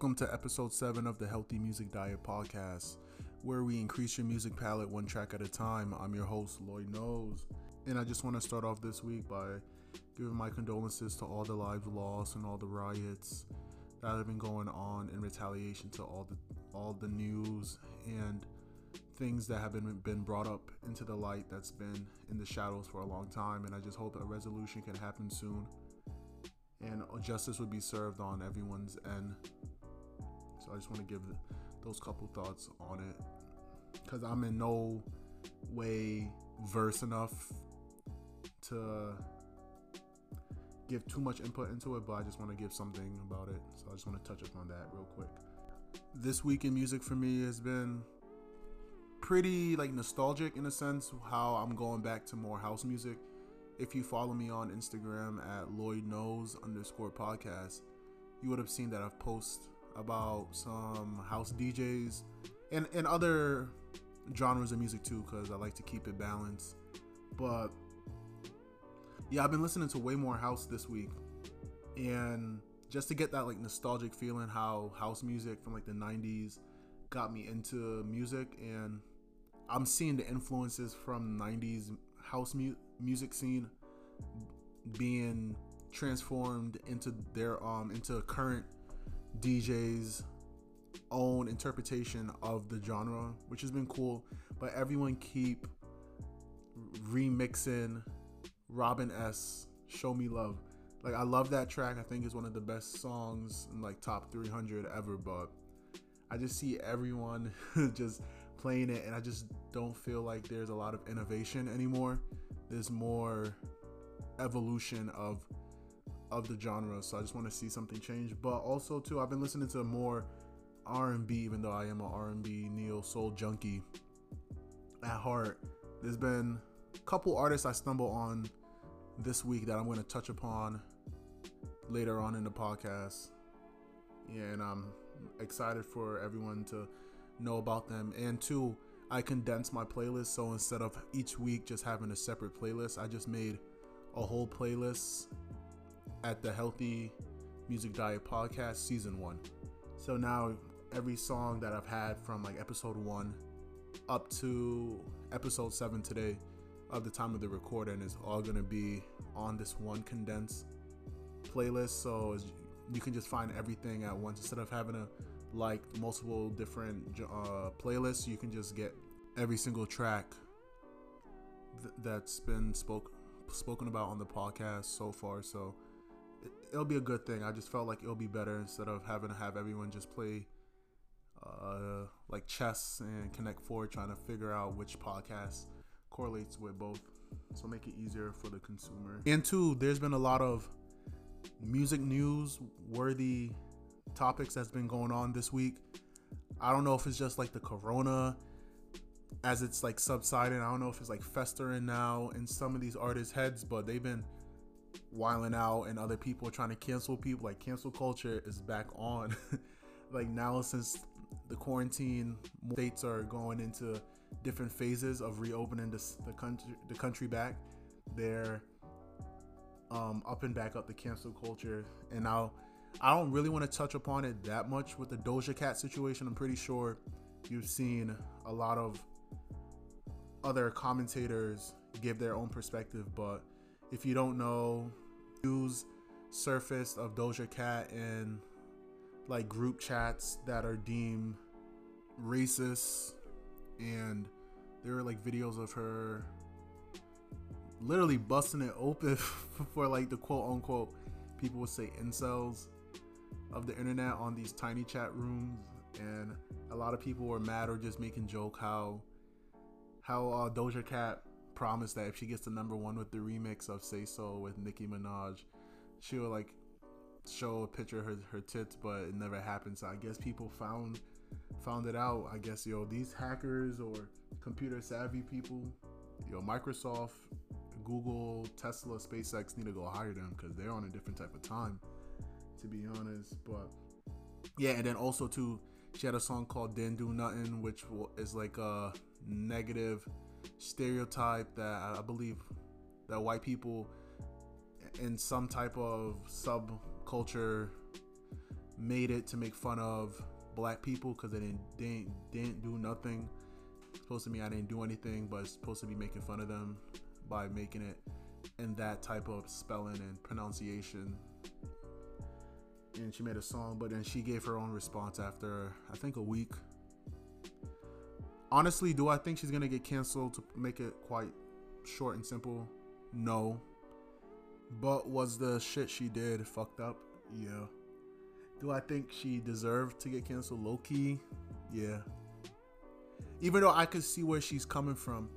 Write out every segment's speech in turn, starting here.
Welcome to episode 7 of the Healthy Music Diet Podcast, where we increase your music palette one track at a time. I'm your host, Lloyd Knows. And I just want to start off this week by giving my condolences to all the lives lost and all the riots that have been going on in retaliation to all the all the news and things that have been been brought up into the light that's been in the shadows for a long time and I just hope a resolution can happen soon and justice would be served on everyone's end. I just want to give those couple thoughts on it because I'm in no way verse enough to give too much input into it, but I just want to give something about it. So I just want to touch upon that real quick. This week in music for me has been pretty like nostalgic in a sense how I'm going back to more house music if you follow me on Instagram at Lloyd Knows underscore podcast, you would have seen that I've posted about some house DJs and, and other genres of music too, because I like to keep it balanced. But yeah, I've been listening to way more house this week. And just to get that like nostalgic feeling how house music from like the 90s got me into music and I'm seeing the influences from 90s house mu- music scene being transformed into their um into current DJs own interpretation of the genre, which has been cool. But everyone keep remixing Robin S. Show Me Love. Like I love that track. I think it's one of the best songs in like top 300 ever. But I just see everyone just playing it, and I just don't feel like there's a lot of innovation anymore. There's more evolution of of the genre. So I just want to see something change. But also too, I've been listening to more R&B, even though I am an R&B neo soul junkie at heart. There's been a couple artists I stumble on this week that I'm going to touch upon later on in the podcast. Yeah, and I'm excited for everyone to know about them. And two, I condensed my playlist. So instead of each week just having a separate playlist, I just made a whole playlist at the Healthy Music Diet Podcast Season 1. So now every song that I've had from like episode 1 up to episode 7 today of the time of the recording is all going to be on this one condensed playlist. So you can just find everything at once instead of having to like multiple different uh, playlists. You can just get every single track th- that's been spoke spoken about on the podcast so far. So it, will be a good thing. I just felt like it'll be better instead of having to have everyone just play uh, like chess and Connect Four, trying to figure out which podcast correlates with both. So make it easier for the consumer. And two, there's been a lot of music news worthy topics that's been going on this week. I don't know if it's just like the corona as it's like subsiding. I don't know if it's like festering now in some of these artists' heads, but they've been wiling out and other people trying to cancel people. Like cancel culture is back on. like now since the quarantine states are going into different phases of reopening the, the country the country back. They're um, up and back up the cancel culture and now I don't really want to touch upon it that much with the Doja Cat situation. I'm pretty sure you've seen a lot of other commentators give their own perspective, but if you don't know, news surfaced of Doja Cat in like group chats that are deemed racist, and there were like videos of her literally busting it open for like the quote unquote people would say incels of the internet on these tiny chat rooms. And a lot of people were mad or just making joke how how uh, Doja Cat promised that if she gets the number one with the remix of Say So with Nicki Minaj, she will like show a picture of her, her tits, but it never happened. So I guess people found found it out. I guess yo these hackers or computer savvy people, yo Microsoft, Google, Tesla, SpaceX need to go hire them because they're on a different type of time, to be honest. But yeah, and then also too she had a song called Didn't Do Nothing, which is like a negative stereotype that I believe that white people in some type of subculture made it to make fun of black people because they didn't, didn't didn't do nothing. It's supposed to mean I didn't do anything, but it's supposed to be making fun of them by making it in that type of spelling and pronunciation. And she made a song, but then she gave her own response after I think a week. Honestly, do I think she's gonna get canceled to make it quite short and simple? No. But was the shit she did fucked up? Yeah. Do I think she deserved to get canceled low key? Yeah. Even though I could see where she's coming from,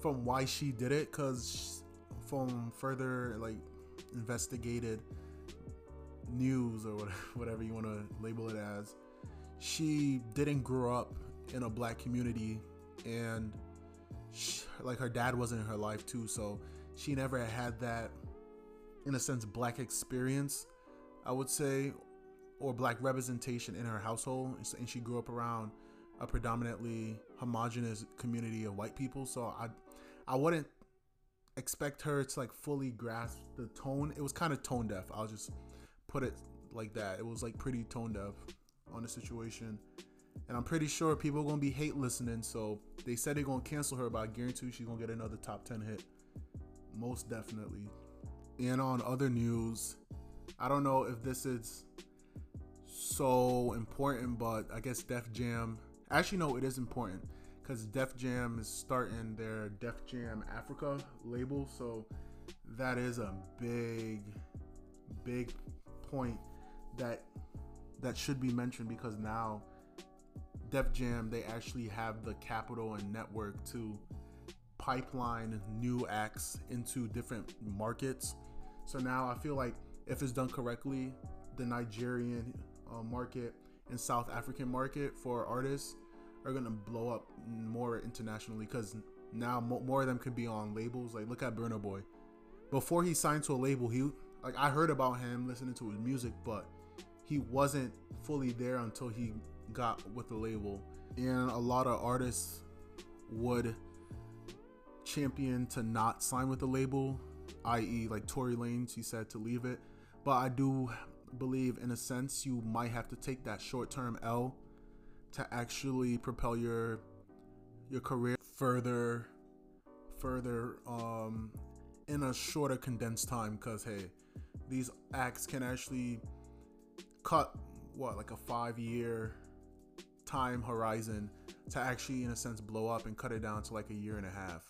from why she did it, because from further like investigated news or whatever you want to label it as, she didn't grow up in a black community and she, like her dad wasn't in her life too, so she never had that in a sense black experience i would say or black representation in her household and she grew up around a predominantly homogenous community of white people so i i wouldn't expect her to like fully grasp the tone. It was kind of tone deaf i'll just put it like that. It was like pretty tone deaf on the situation and i'm pretty sure people are gonna be hate listening so they said they're gonna cancel her but i guarantee she's gonna get another top 10 hit most definitely and on other news, I don't know if this is so important, but I guess Def Jam. Actually, no, it is important because Def Jam is starting their Def Jam Africa label. So that is a big, big point that that should be mentioned because now Def Jam they actually have the capital and network to pipeline new acts into different markets. So now I feel like if it's done correctly, the Nigerian uh, market and South African market for artists are gonna blow up more internationally because now more of them could be on labels. Like look at Burna Boy. Before he signed to a label, he like I heard about him listening to his music, but he wasn't fully there until he got with the label. And a lot of artists would champion to not sign with the label, i.e., like Tory Lanez, he said to leave it. But I do believe, in a sense, you might have to take that short-term L to actually propel your your career further, further um, in a shorter, condensed time. Because hey, these acts can actually cut what like a five-year time horizon to actually, in a sense, blow up and cut it down to like a year and a half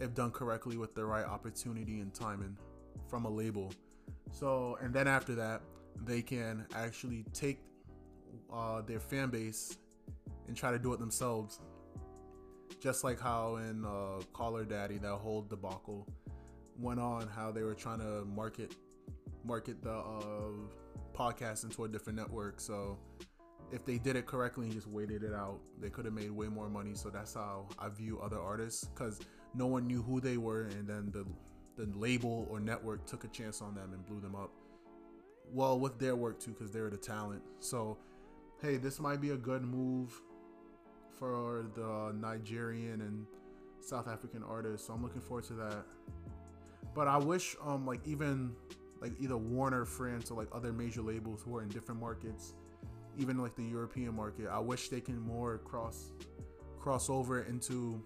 if done correctly with the right opportunity and timing from a label. So, and then after that, they can actually take uh, their fan base and try to do it themselves. Just like how in uh, Call Her Daddy, that whole debacle went on, how they were trying to market market the uh, podcast into a different network. So if they did it correctly and just waited it out, they could have made way more money. So that's how I view other artists because no one knew who they were, and then the the label or network took a chance on them and blew them up. Well, with their work too, because they're the talent. So, hey, this might be a good move for the Nigerian and South African artists. So I'm looking forward to that. But I wish, um, like even like either Warner, France, or like other major labels who are in different markets, even like the European market. I wish they can more cross cross over into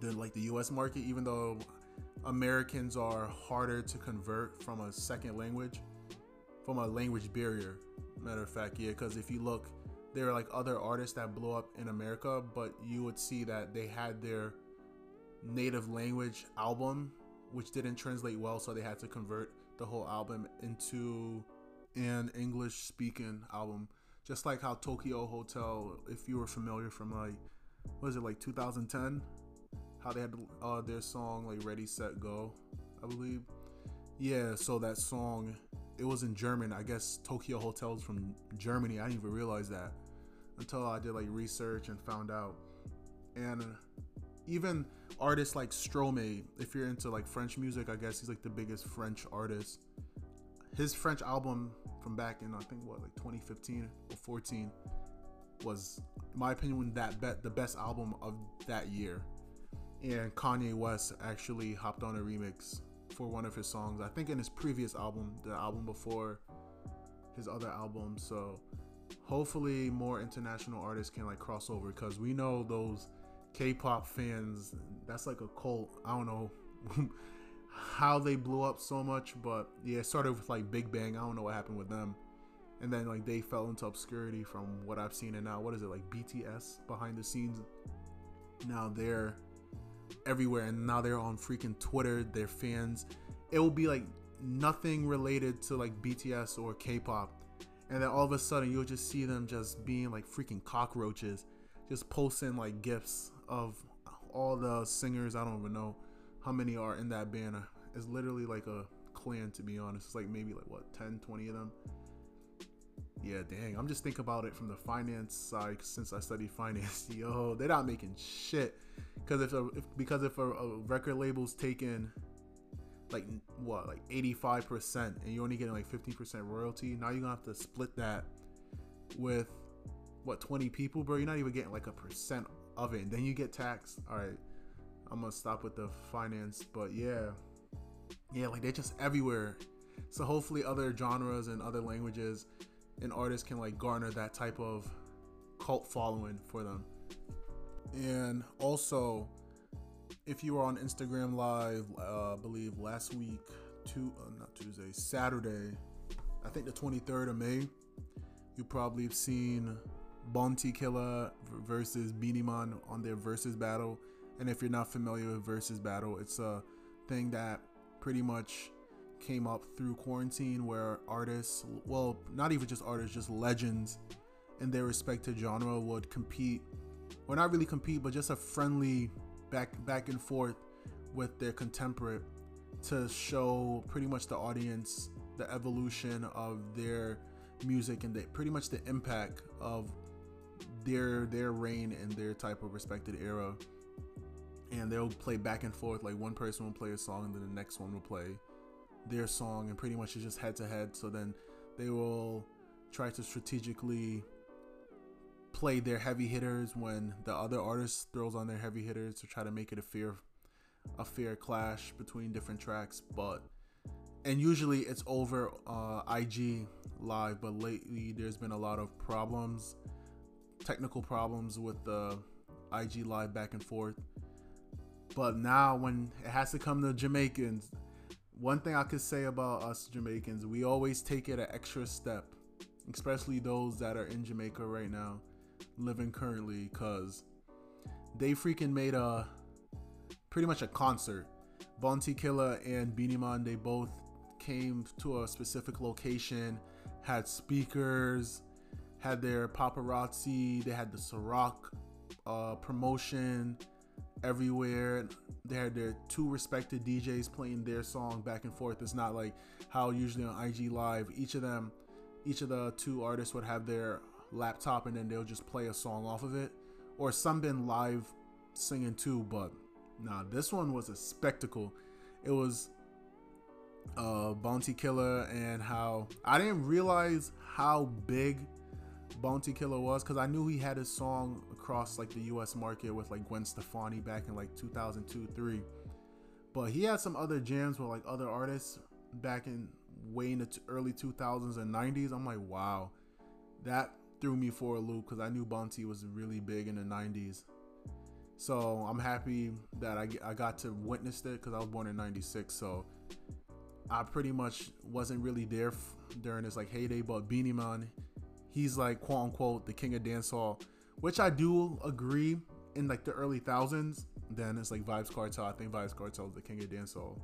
the like the U.S. market, even though Americans are harder to convert from a second language, from a language barrier. Matter of fact, yeah, because if you look, there are like other artists that blow up in America, but you would see that they had their native language album, which didn't translate well, so they had to convert the whole album into an English speaking album. Just like how Tokio Hotel, if you were familiar from like, was it like 2010? how they had uh, their song like Ready Set Go, I believe. Yeah, so that song it was in German. I guess Tokio Hotels from Germany. I didn't even realize that until I did like research and found out. And even artists like Stromae, if you're into like French music, I guess he's like the biggest French artist. His French album from back in I think what like 2015 or 14 was, in my opinion, that bet the best album of that year and Kanye West actually hopped on a remix for one of his songs. I think in his previous album, the album before his other album. So hopefully more international artists can like cross over because we know those K-pop fans. That's like a cult. I don't know how they blew up so much, but yeah, it started with like Big Bang. I don't know what happened with them. And then like they fell into obscurity from what I've seen and now what is it like BTS behind the scenes now they're everywhere and now they're on freaking Twitter, their fans. It will be like nothing related to like BTS or K-pop. And then all of a sudden you'll just see them just being like freaking cockroaches, just posting like gifs of all the singers. I don't even know how many are in that banner. It's literally like a clan to be honest. It's like maybe like what 10, 20 of them. Yeah, dang. I'm just thinking about it from the finance side since I studied finance. Yo, they're not making shit. Because if, a, if because if a, a record label's taking like what like 85% and you're only getting like 15% royalty now you're gonna have to split that with what 20 people bro you're not even getting like a percent of it and then you get taxed all right i'm gonna stop with the finance but yeah. Yeah like they're just everywhere. So hopefully other genres and other languages and artists can like garner that type of cult following for them. And also if you were on Instagram Live, uh, I believe last week, two, uh, not Tuesday, Saturday, I think the 23rd of May, you probably have seen Bounty Killer versus Beenie Man on their versus battle. And if you're not familiar with versus battle, it's a thing that pretty much came up through quarantine where artists, well, not even just artists, just legends in their respective genre would compete, or not really compete, but just a friendly back back and forth with their contemporary to show pretty much the audience the evolution of their music and the, pretty much the impact of their their reign in their type of respected era and they'll play back and forth like one person will play a song and then the next one will play their song and pretty much it's just head to head. So then they will try to strategically play their heavy hitters when the other artist throws on their heavy hitters to try to make it a fair a fair clash between different tracks. But and usually it's over uh, IG live but lately there's been a lot of problems technical problems with the IG live back and forth but now when it has to come to Jamaicans one thing I could say about us Jamaicans we always take it an extra step especially those that are in Jamaica right now living currently because they freaking made a pretty much a concert. Bounty Killer and Beenie Man, they both came to a specific location, had speakers, had their paparazzi, they had the Ciroc uh, promotion everywhere. They had their two respected DJs playing their song back and forth. It's not like how usually on IG Live, each of them, each of the two artists would have their laptop and then they'll just play a song off of it. Or some been live singing too, but nah, this one was a spectacle. It was uh Bounty Killer and how I didn't realize how big Bounty Killer was because I knew he had his song across like the US market with like Gwen Stefani back in like 2002 3. But he had some other jams with like other artists back in way in the early 2000s and 90s. I'm like, wow, that threw me for a loop because I knew Bounty was really big in the 90s. So I'm happy that I, I got to witness it because I was born in 96. So I pretty much wasn't really there f- during this like heyday, but Beenie Man, he's like quote unquote the king of dancehall, which I do agree in like the early thousands. Then it's like Vybz Kartel. I think Vybz Kartel is the king of dancehall.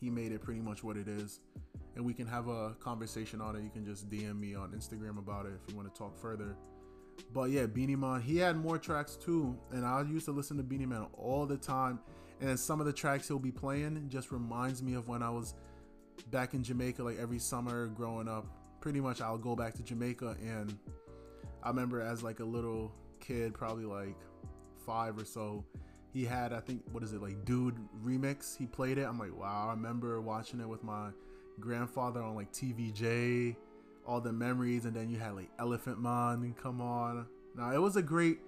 He made it pretty much what it is and we can have a conversation on it. You can just DM me on Instagram about it if you want to talk further. But yeah, Beenie Man, he had more tracks too, and I used to listen to Beenie Man all the time. And some of the tracks he'll be playing just reminds me of when I was back in Jamaica, like every summer growing up. Pretty much, I'll go back to Jamaica, and I remember as like a little kid, probably like five or so, he had I think what is it like Dude remix. He played it. I'm like, wow. I remember watching it with my grandfather on like TVJ, all the memories, and then you had like Elephant Man come on. Now it was a great,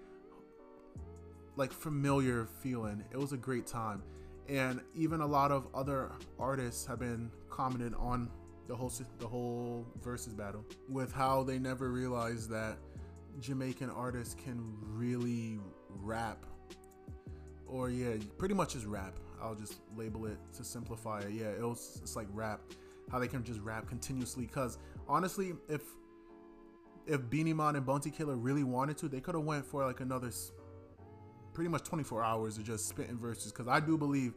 like familiar feeling. It was a great time, and even a lot of other artists have been commented on the whole the whole versus battle with how they never realized that Jamaican artists can really rap. Or yeah pretty much just rap. I'll just label it to simplify it. Yeah it was it's like rap. How they can just rap continuously. Because honestly if if Beenie Man and Bounty Killer really wanted to they could have went for like another pretty much 24 hours of just spitting verses. Because I do believe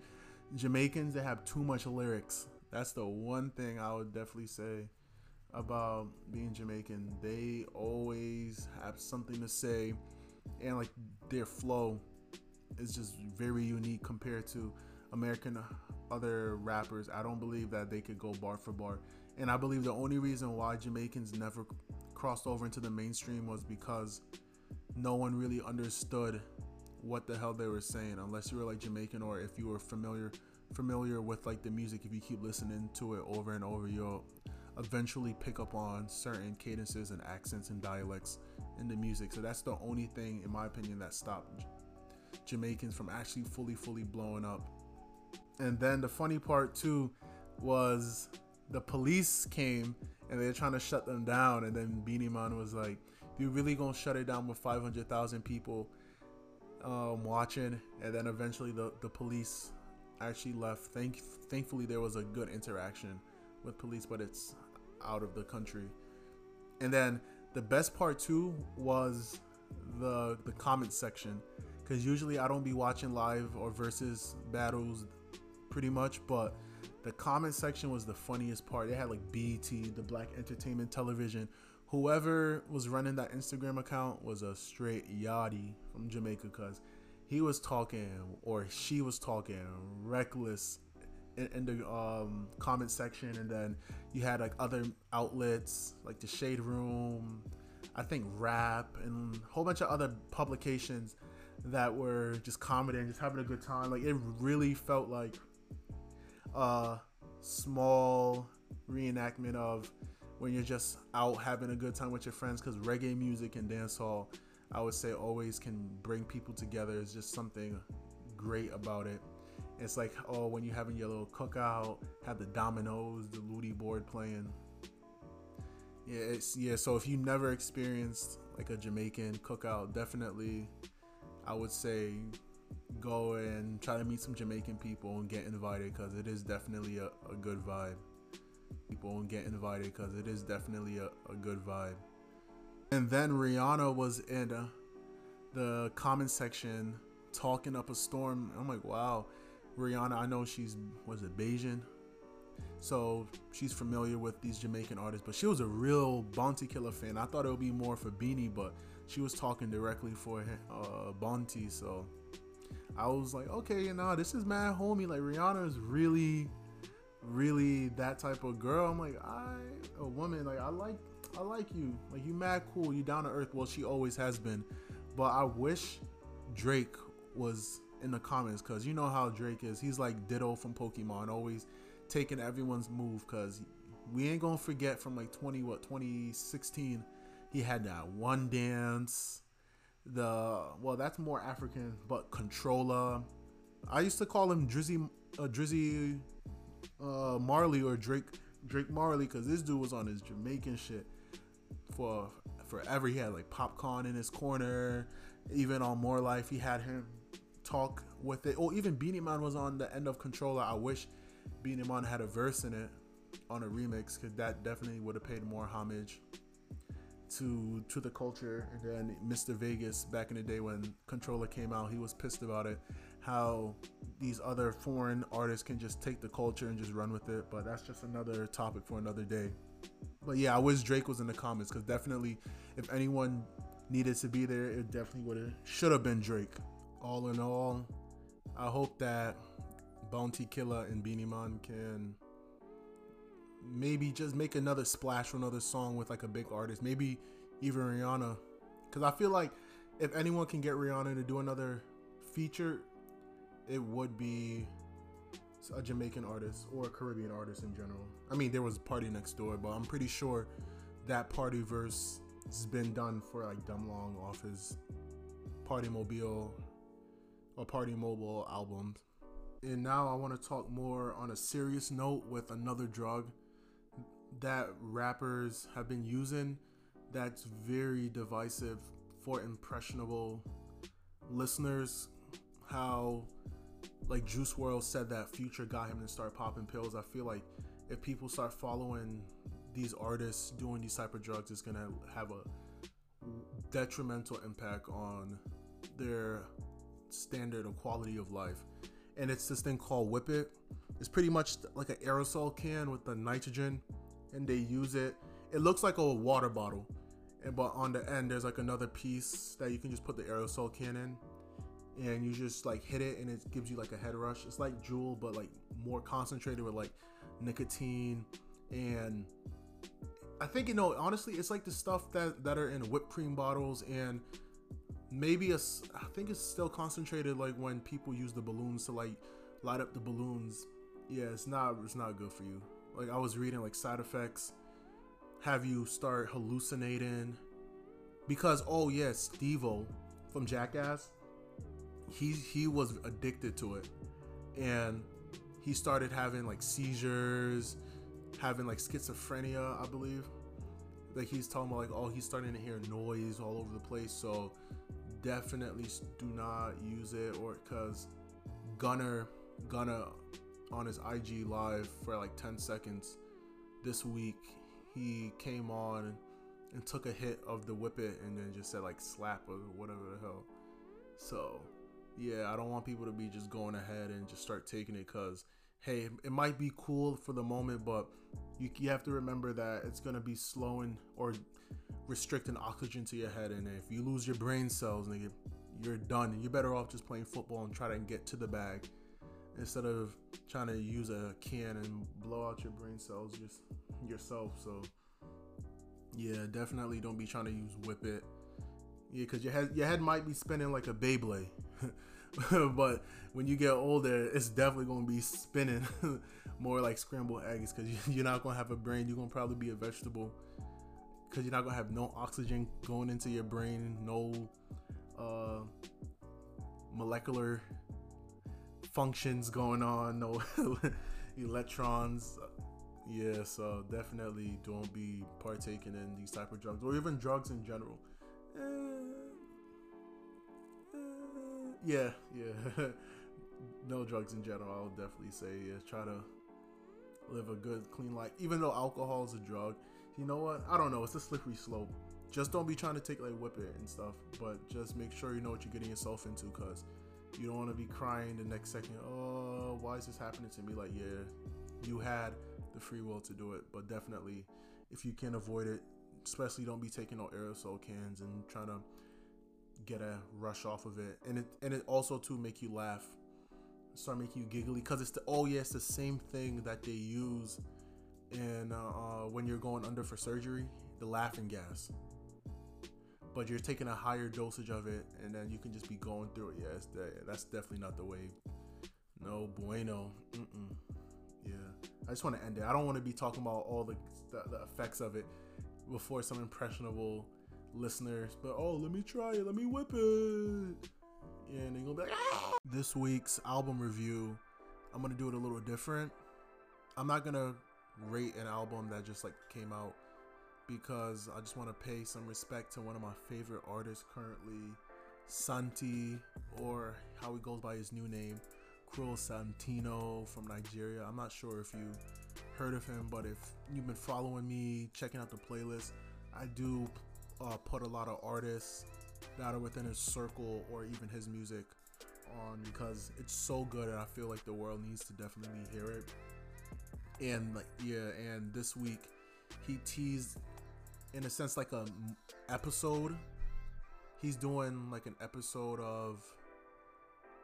Jamaicans they have too much lyrics that's the one thing I would definitely say about being Jamaican. They always have something to say, and like their flow is just very unique compared to American other rappers. I don't believe that they could go bar for bar. And I believe the only reason why Jamaicans never crossed over into the mainstream was because no one really understood what the hell they were saying unless you were like Jamaican or if you were familiar familiar with like the music, if you keep listening to it over and over, you'll eventually pick up on certain cadences and accents and dialects in the music. So that's the only thing, in my opinion, that stopped Jamaicans from actually fully, fully blowing up. And then the funny part too was the police came and they were trying to shut them down. And then Beenie Man was like, "You really gonna shut it down with 500,000 people um, watching?" And then eventually the the police actually left. Thank thankfully there was a good interaction with police, but it's out of the country. And then the best part too was the the comment section because usually I don't be watching live or versus battles pretty much, but the comment section was the funniest part. They had like BET, the Black Entertainment Television. Whoever was running that Instagram account was a straight yardie from Jamaica because he was talking or she was talking reckless in, in the um, comment section, and then you had like other outlets like the Shade Room, I think Rap, and a whole bunch of other publications that were just commenting, just having a good time. Like it really felt like a small reenactment of when you're just out having a good time with your friends because reggae music and dancehall I would say always can bring people together. It's just something great about it. It's like, oh, when you're having your little cookout, have the dominoes, the ludi board playing. Yeah, it's yeah. So if you never experienced like a Jamaican cookout, definitely, I would say go and try to meet some Jamaican people and get invited because it is definitely a, a good vibe. People and get invited because it is definitely a, a good vibe. And then Rihanna was in uh, the comment section talking up a storm. I'm like, wow, Rihanna. I know she's was it Bajan, so she's familiar with these Jamaican artists. But she was a real Bounty Killer fan. I thought it would be more for Beenie, but she was talking directly for uh, Bounty. So I was like, okay, you know, this is mad homie. Like Rihanna is really, really that type of girl. I'm like, I a woman. Like I like I like you. Like you mad cool. You down to earth. Well, she always has been. But I wish Drake was in the comments because you know how Drake is. He's like Ditto from Pokemon, always taking everyone's move. Cause we ain't gonna forget from like 20 what 2016, he had that one dance. The well, that's more African, but Controlla. I used to call him Drizzy, uh, Drizzy uh, Marley or Drake Drake Marley because this dude was on his Jamaican shit for forever. He had like Popcaan in his corner. Even on More Life, he had him talk with it. Or even Beenie Man was on the end of Controlla. I wish Beenie Man had a verse in it on a remix because that definitely would have paid more homage to to the culture. And then Mr. Vegas back in the day when Controlla came out, he was pissed about it. How these other foreign artists can just take the culture and just run with it. But that's just another topic for another day. But yeah, I wish Drake was in the comments because definitely, if anyone needed to be there, it definitely would have should have been Drake. All in all, I hope that Bounty Killer and Beenie Man can maybe just make another splash for another song with like a big artist, maybe even Rihanna, because I feel like if anyone can get Rihanna to do another feature, it would be a Jamaican artist or a Caribbean artist in general. I mean, there was a PartyNextDoor, but I'm pretty sure that party verse has been done for like dumb long off his Party Mobile or Party Mobile albums. And now I want to talk more on a serious note with another drug that rappers have been using that's very divisive for impressionable listeners. How, like Juice WRLD said that Future got him to start popping pills. I feel like if people start following these artists doing these type of drugs, it's gonna have a detrimental impact on their standard of quality of life. And it's this thing called Whip It. It's pretty much like an aerosol can with the nitrogen, and they use it. It looks like a water bottle, and but on the end there's like another piece that you can just put the aerosol can in, and you just like hit it, and it gives you like a head rush. It's like Juul, but like more concentrated with like nicotine and I think you know honestly it's like the stuff that that are in whipped cream bottles and maybe a, I think it's still concentrated like when people use the balloons to like light up the balloons. Yeah, it's not it's not good for you. Like I was reading like side effects have you start hallucinating because oh yes, Steve-O from Jackass, he he was addicted to it and he started having like seizures, having like schizophrenia, I believe. Like he's talking about like oh he's starting to hear noise all over the place. So definitely do not use it or because Gunna Gunna on his IG live for like 10 seconds this week he came on and took a hit of the whip it and then just said like slap or whatever the hell. So yeah, I don't want people to be just going ahead and just start taking it because hey, it might be cool for the moment, but you, you have to remember that it's gonna be slowing or restricting oxygen to your head, and if you lose your brain cells, nigga, you're done. and You're better off just playing football and try to get to the bag instead of trying to use a can and blow out your brain cells just yourself. So yeah, definitely don't be trying to use whip it. Yeah, because your head your head might be spinning like a Beyblade. but when you get older, it's definitely gonna be spinning more like scrambled eggs because you're not gonna have a brain. You're gonna probably be a vegetable because you're not gonna have no oxygen going into your brain, no uh, molecular functions going on, no electrons. Yeah, so definitely don't be partaking in these type of drugs or even drugs in general. Uh, yeah, yeah. no drugs in general. I would definitely say yeah. Try to live a good, clean life. Even though alcohol is a drug, you know what? I don't know. It's a slippery slope. Just don't be trying to take like whip it and stuff. But just make sure you know what you're getting yourself into, cause you don't want to be crying the next second. Oh, why is this happening to me? Like, yeah, you had the free will to do it, but definitely, if you can avoid it, especially don't be taking no aerosol cans and trying to get a rush off of it, and it and it also to make you laugh, start making you giggly, cause it's the oh yeah, it's the same thing that they use in uh, uh, when you're going under for surgery, the laughing gas. But you're taking a higher dosage of it, and then you can just be going through it. Yeah, the, that's definitely not the way. No bueno. Mm-mm. Yeah, I just want to end it. I don't want to be talking about all the, the, the effects of it before some impressionable listeners, but oh, let me try it, let me whip it. And they're gonna be like, ah! This week's album review, I'm gonna do it a little different. I'm not gonna rate an album that just like came out because I just want to pay some respect to one of my favorite artists currently, Santi, or how he goes by his new name, Cruel Santino from Nigeria. I'm not sure if you heard of him, but if you've been following me, checking out the playlist, I do uh, put a lot of artists that are within his circle or even his music on because it's so good and I feel like the world needs to definitely hear it. And like yeah, and this week he teased in a sense like a episode. He's doing like an episode of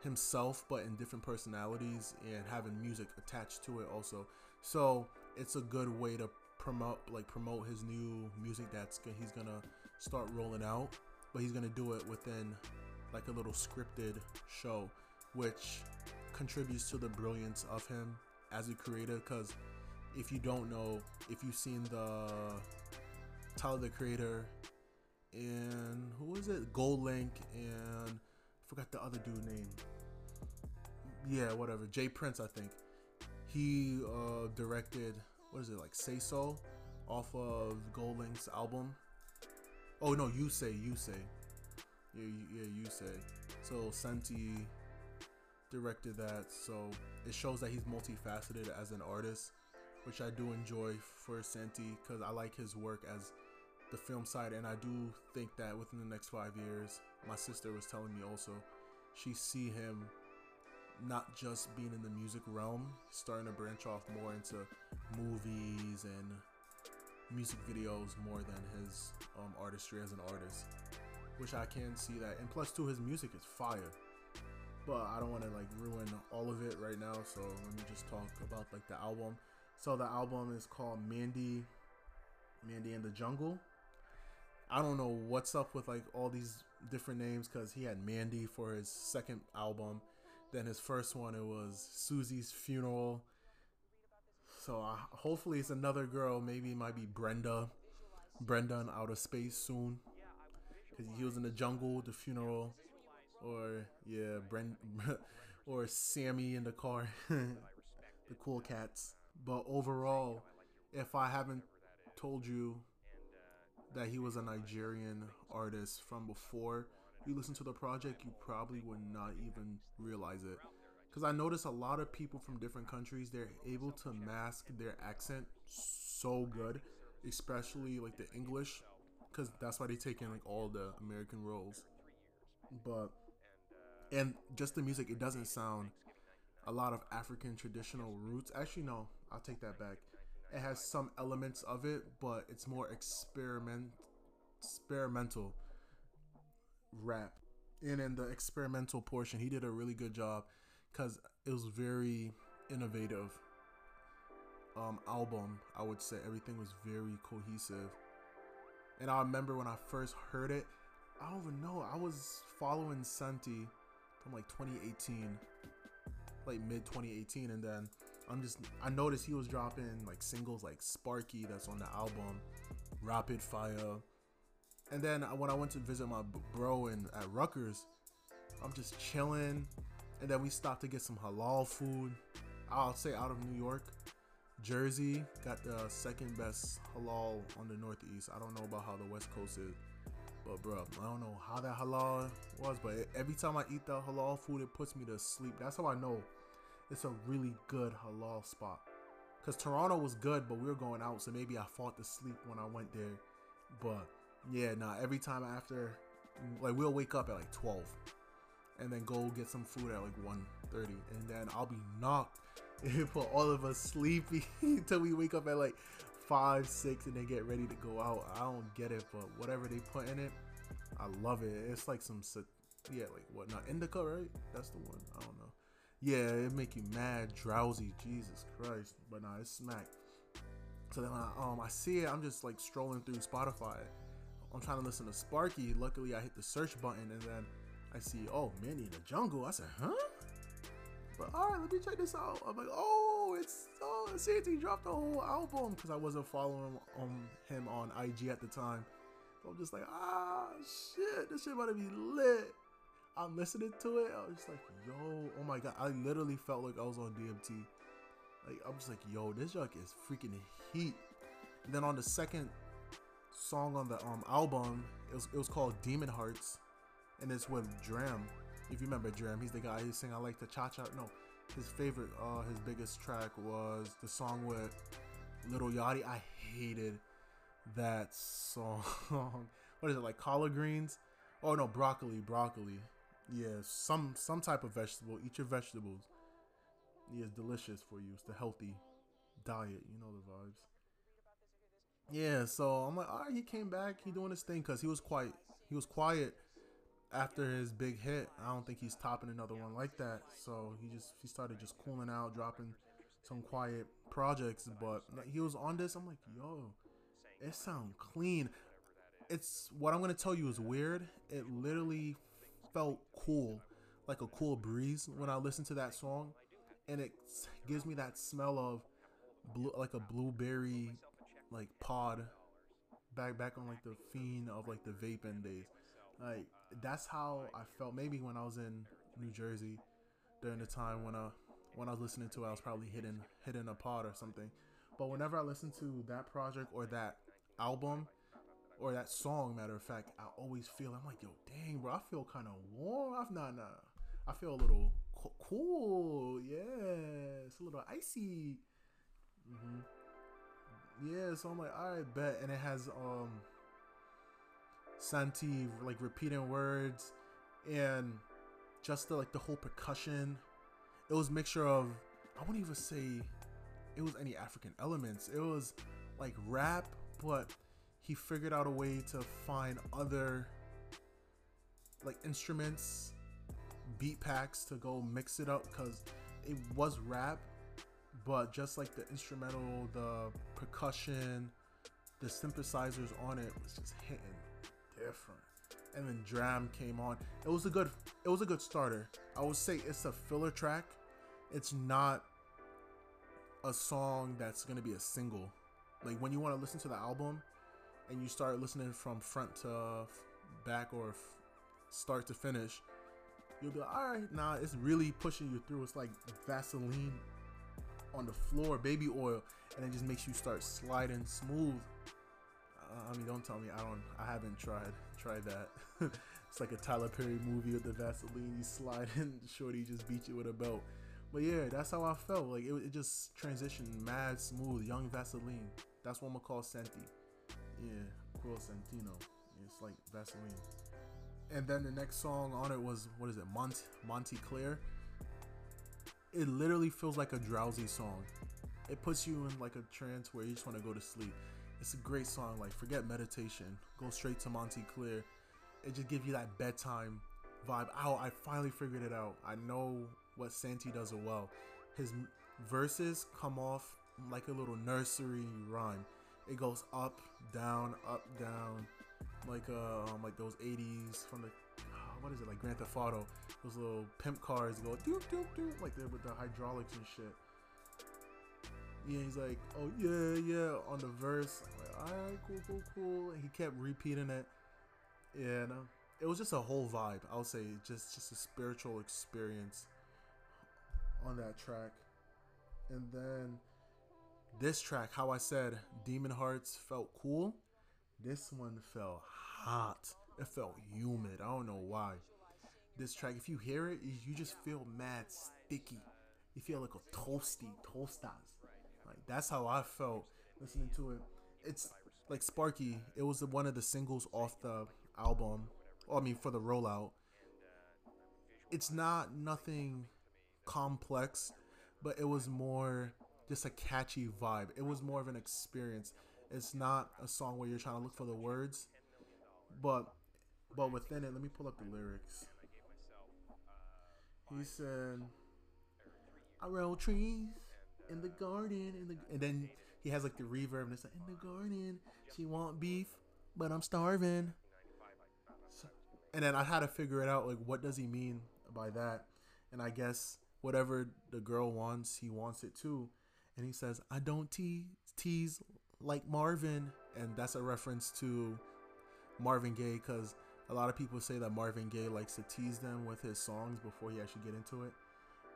himself but in different personalities and having music attached to it also. So it's a good way to promote like promote his new music that's he's gonna start rolling out, but he's gonna do it within like a little scripted show, which contributes to the brilliance of him as a creator. Because if you don't know, if you've seen the Tyler the Creator and who was it, GoldLink and I forgot the other dude name. Yeah, whatever. Jay Prince, I think. He uh, directed what is it like Say So off of GoldLink's album. Oh no, you say, you say. Yeah, yeah, you say. So Santi directed that, so it shows that he's multifaceted as an artist, which I do enjoy for Santi because I like his work as the film side, and I do think that within the next five years, my sister was telling me also, she see him not just being in the music realm, starting to branch off more into movies and music videos more than his um, artistry as an artist, which I can see that. And plus, too, his music is fire. But I don't want to like ruin all of it right now, so let me just talk about like the album. So the album is called Mandy, Mandy in the Jungle. I don't know what's up with like all these different names because he had Mandy for his second album. Then his first one it was Suzie's funeral. So uh, hopefully it's another girl. Maybe it might be Brenda. Brenda in outer space soon. Cause he was in the jungle, the funeral, or yeah, Brenda, or Sammy in the car, the cool cats. But overall, if I haven't told you that he was a Nigerian artist from before you listen to the project, you probably would not even realize it. Because I notice a lot of people from different countries, they're able to mask their accent so good, especially like the English, because that's why they take in like all the American roles. But, and just the music, it doesn't sound a lot of African traditional roots. Actually, no, I'll take that back it has some elements of it, but it's more experiment experimental rap. And in the experimental portion, he did a really good job because it was very innovative um, album. I would say everything was very cohesive. And I remember when I first heard it, I don't even know. I was following Santi from like 2018, like mid 2018, and then I'm just I noticed he was dropping like singles like Sparky that's on the album, Rapid Fire, and then when I went to visit my bro in at Rutgers, I'm just chilling, and then we stopped to get some halal food. I'll say out of New York, Jersey got the second best halal on the Northeast. I don't know about how the West Coast is. But bro, I don't know how that halal was, but every time I eat that halal food, it puts me to sleep. That's how I know it's a really good halal spot. Cause Toronto was good, but we were going out, so maybe I fought to sleep when I went there. But yeah, nah. Every time after, like we'll wake up at like twelve, and then go get some food at like 1.30 and then I'll be knocked for all of us sleepy until we wake up at like five, six, and then get ready to go out. I don't get it, but whatever they put in it, I love it. It's like some, yeah, like what? Not indica, right? That's the one. I don't know. Yeah, it make you mad, drowsy. Jesus Christ. But nah, it's smack. So then I, um, I see it. I'm just like strolling through Spotify. I'm trying to listen to Sparky. Luckily, I hit the search button and then I see, oh, Mandy in the Jungle. I said, huh? But all right, let me check this out. I'm like, oh, it's oh, Santi dropped the whole album because I wasn't following um, him on IG at the time. So I'm just like, ah, shit, this shit about to be lit. I'm listening to it. I was just like, yo, oh my god. I literally felt like I was on DMT. Like I'm just like, yo, this junk is freaking heat. And then on the second song on the um album, it was, it was called Demon Hearts, and it's with DRAM. If you remember DRAM, he's the guy who sang I like the cha cha. No, his favorite, uh, his biggest track was the song with Lil Yachty. I hated that song. what is it like? Collard greens? Oh no, broccoli, broccoli. Yeah, some some type of vegetable. Eat your vegetables. Yeah, it's delicious for you. It's the healthy diet. You know the vibes. Yeah, so I'm like, all right, he came back. He doing his thing because he was quiet. He was quiet after his big hit. I don't think he's topping another one like that. So he just he started just cooling out, dropping some quiet projects. But he was on this. I'm like, yo, it sound clean. It's what I'm gonna tell you is weird. It literally felt cool, like a cool breeze when I listen to that song, and it gives me that smell of blue, like a blueberry, like pod, back back on like the fiend of like the vaping days. Like that's how I felt. Maybe when I was in New Jersey during the time when I when I was listening to it, I was probably hitting hitting a pod or something. But whenever I listen to that project or that album or that song, matter of fact, I always feel I'm like, yo, dang, bro, I feel kind of warm. I've not, nah, I feel a little cool. Yeah, it's a little icy. Mm-hmm. Yeah, so I'm like, all right, bet, and it has um Santi like repeating words and just the like the whole percussion. It was mixture of I wouldn't even say it was any African elements. It was like rap, but he figured out a way to find other like instruments, beat packs to go mix it up because it was rap, but just like the instrumental, the percussion, the synthesizers on it was just hitting different. And then DRAM came on. It was a good it was a good starter. I would say it's a filler track. It's not a song that's gonna be a single. Like when you want to listen to the album and you start listening from front to back or start to finish, you'll be like, all right, nah, it's really pushing you through. It's like Vaseline on the floor, baby oil, and it just makes you start sliding smooth. I mean, don't tell me I don't. I haven't tried tried that. it's like a Tyler Perry movie with the Vaseline. You slide in, shorty just beat you with a belt. But yeah, that's how I felt. Like it, it just transitioned mad smooth. Young Vaseline. That's what I'm gonna call Santi. Yeah, Quill Santino. It's like Vaseline. And then the next song on it was what is it? Mont Monty Claire. It literally feels like a drowsy song. It puts you in like a trance where you just want to go to sleep. It's a great song. Like forget meditation. Go straight to Monty Claire. It just gives you that bedtime vibe. Oh, I finally figured it out. I know what Santi does it well. His verses come off like a little nursery rhyme. It goes up, down, up, down, like uh, um, like those '80s from the uh, what is it like Grand Theft Auto? Those little pimp cars go doop doop doop like they're with the hydraulics and shit. Yeah, he's like, oh yeah, yeah, on the verse. I'm like, all right, cool, cool, cool. And he kept repeating it. Yeah, and, uh, it was just a whole vibe. I would say just just a spiritual experience on that track. And then this track, how I said Demon Hearts felt cool. This one felt hot. It felt humid. I don't know why. This track, if you hear it, you just feel mad sticky. You feel like a toasty, toastas. That's how I felt listening to it. It's like Sparky. It was one of the singles off the album. I mean, for the rollout. It's not nothing complex, but it was more just a catchy vibe. It was more of an experience. It's not a song where you're trying to look for the words, but but within it, let me pull up the lyrics. He said, "I roll trees in the garden, in the," and then he has like the reverb, and it's like, "In the garden, she want beef, but I'm starving." So, and then I had to figure it out, like, what does he mean by that? And I guess whatever the girl wants, he wants it too. And he says, I don't te- tease like Marvin. And that's a reference to Marvin Gaye because a lot of people say that Marvin Gaye likes to tease them with his songs before he actually get into it.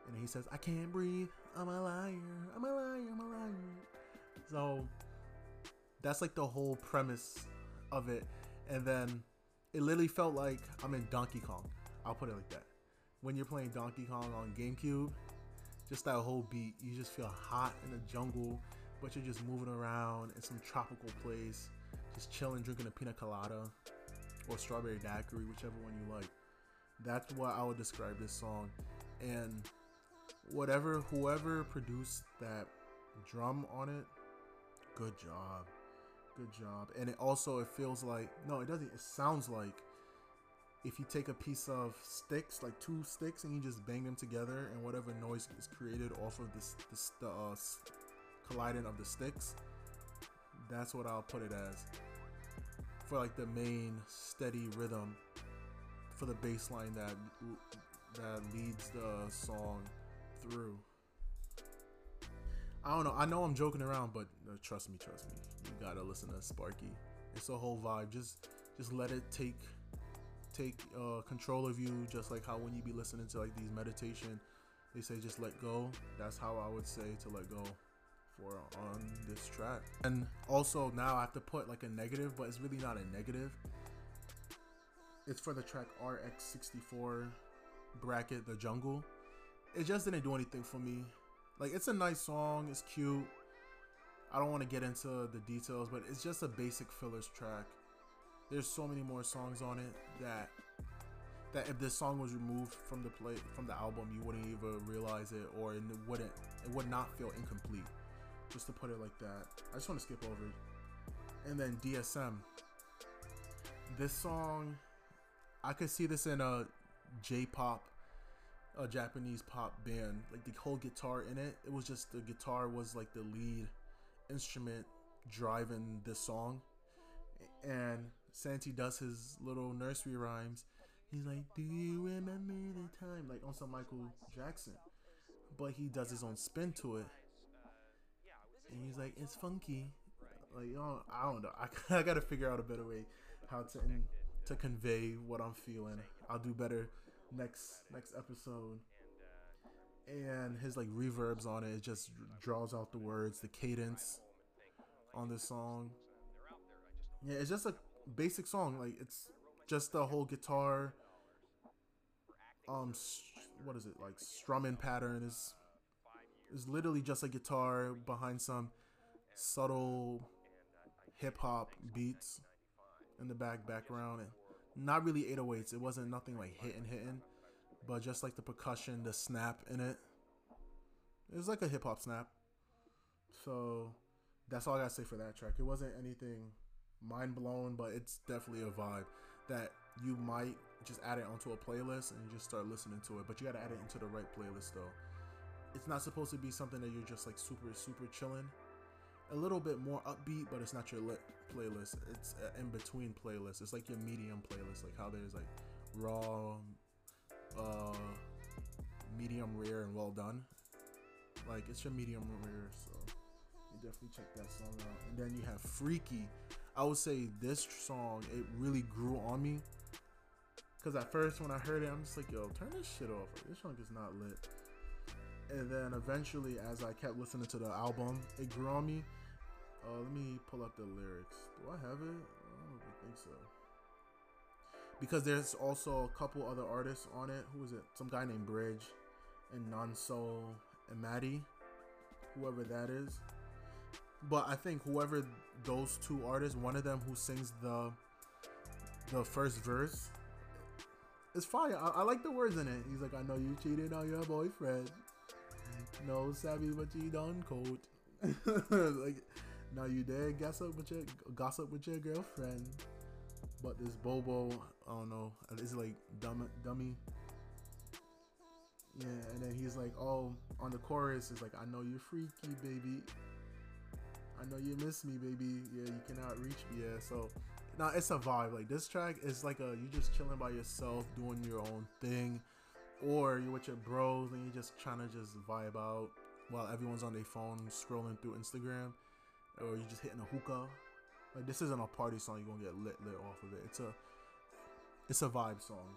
And he says, I can't breathe. I'm a liar. I'm a liar. I'm a liar. So that's like the whole premise of it. And then it literally felt like I'm in Donkey Kong. I'll put it like that when you're playing Donkey Kong on GameCube, just that whole beat, you just feel hot in the jungle, but you're just moving around in some tropical place, just chilling, drinking a pina colada or strawberry daiquiri, whichever one you like. That's what I would describe this song. And whatever, whoever produced that drum on it, good job. Good job. And it also, it feels like, no, it doesn't, it sounds like if you take a piece of sticks, like two sticks, and you just bang them together, and whatever noise is created off of this, this the uh, colliding of the sticks, that's what I'll put it as. For like the main steady rhythm, for the bass line that that leads the song through. I don't know. I know I'm joking around, but uh, trust me, trust me. You gotta listen to Sparky. It's a whole vibe. Just just let it take take uh, control of you, just like how when you be listening to like these meditation, they say just let go. That's how I would say to let go for on this track. And also now I have to put like a negative, but it's really not a negative. It's for the track RX64 bracket The Jungle. It just didn't do anything for me. Like it's a nice song, it's cute. I don't want to get into the details, but it's just a basic fillers track. There's so many more songs on it that that if this song was removed from the play from the album, you wouldn't even realize it, or it wouldn't it would not feel incomplete. Just to put it like that. I just want to skip over. And then DSM. This song, I could see this in a J-pop, a Japanese pop band. Like the whole guitar in it, it was just the guitar was like the lead instrument driving this song. And Santi does his little nursery rhymes He's like, Do you remember the time? Like on some Michael Jackson. But he does his own spin to it. And he's like, It's funky. Like, you know, I don't know. I, I gotta figure out a better way how to to convey what I'm feeling. I'll do better next next episode. And his like reverbs on it, it just draws out the words, the cadence on this song. Yeah, it's just a basic song. Like it's just the whole guitar um what is it like strumming pattern is is literally just a guitar behind some subtle hip hop beats in the back background and not really 808s it wasn't nothing like hitting hitting but just like the percussion the snap in it it was like a hip hop snap so that's all I gotta say for that track it wasn't anything mind blown but it's definitely a vibe that you might just add it onto a playlist and just start listening to it. But you got to add it into the right playlist though. It's not supposed to be something that you're just like super super chilling. A little bit more upbeat, but it's not your lit playlist. It's in between playlist. It's like your medium playlist, like how there's like raw, uh, medium rare, and well done. Like it's your medium rare, so you definitely check that song out. And then you have Freaky, I would say this song it really grew on me. Cause at first when I heard it, I'm just like, yo, turn this shit off. Like, this song is not lit. And then eventually, as I kept listening to the album, it grew on me. Uh, let me pull up the lyrics. Do I have it? I don't think so. Because there's also a couple other artists on it. Who is it? Some guy named Bridge and Nonso Amadi. Whoever that is. But I think whoever those two artists, one of them who sings the the first verse, it's fire. I, I like the words in it. He's like, I know you cheated on your boyfriend. No savvy, but you don't quote. like, now you did gossip with your gossip with your girlfriend. But this Bobo, I don't know, it's like dumb, dummy. Yeah, and then he's like, oh, on the chorus, is like, I know you're freaky, baby. I know you miss me, baby. Yeah, you cannot reach me. Yeah, so now it's a vibe. Like this track is like a you just chilling by yourself, doing your own thing, or you're with your bros and you're just trying to just vibe out while everyone's on their phone scrolling through Instagram, or you're just hitting a hookah. Like this isn't a party song. You're gonna get lit lit off of it. It's a it's a vibe song.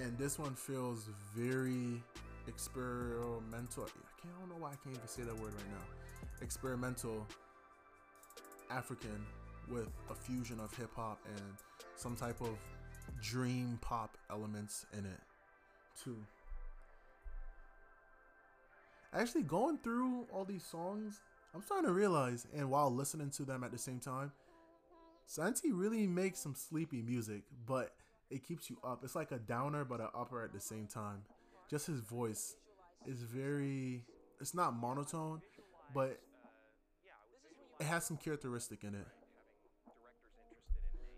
And this one feels very experimental. I can't. I don't know why I can't even say that word right now. Experimental African with a fusion of hip hop and some type of dream pop elements in it too. Actually, going through all these songs, I'm starting to realize, and while listening to them at the same time, Santi really makes some sleepy music, but it keeps you up. It's like a downer but an upper at the same time just his voice is very it's not monotone, but it has some characteristic in it.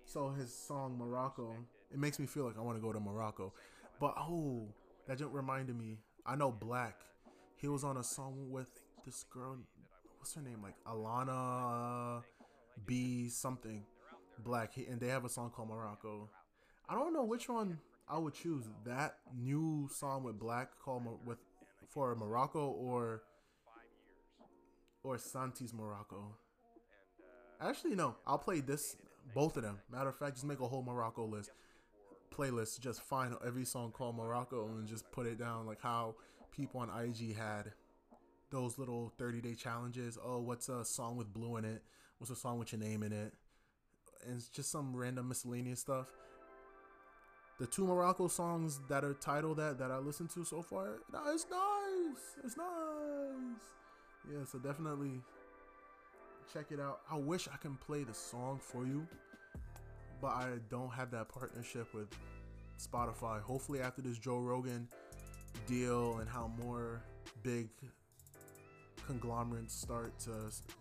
So his song Morocco, it makes me feel like I want to go to Morocco. But oh, that just reminded me. I know Black. He was on a song with this girl. What's her name? Like Alana B something. Black. And they have a song called Morocco. I don't know which one I would choose that new song with Black called with for Morocco or or Santi's Morocco. Actually, no. I'll play this both of them. Matter of fact, just make a whole Morocco list playlist. Just find every song called Morocco and just put it down like how people on IG had those little 30 day challenges. Oh, what's a song with blue in it? What's a song with your name in it? And it's just some random miscellaneous stuff. The two Morocco songs that are titled that that I listened to so far, it's nice. It's nice. Yeah, so definitely check it out. I wish I can play the song for you, but I don't have that partnership with Spotify. Hopefully, after this Joe Rogan deal and how more big conglomerates start to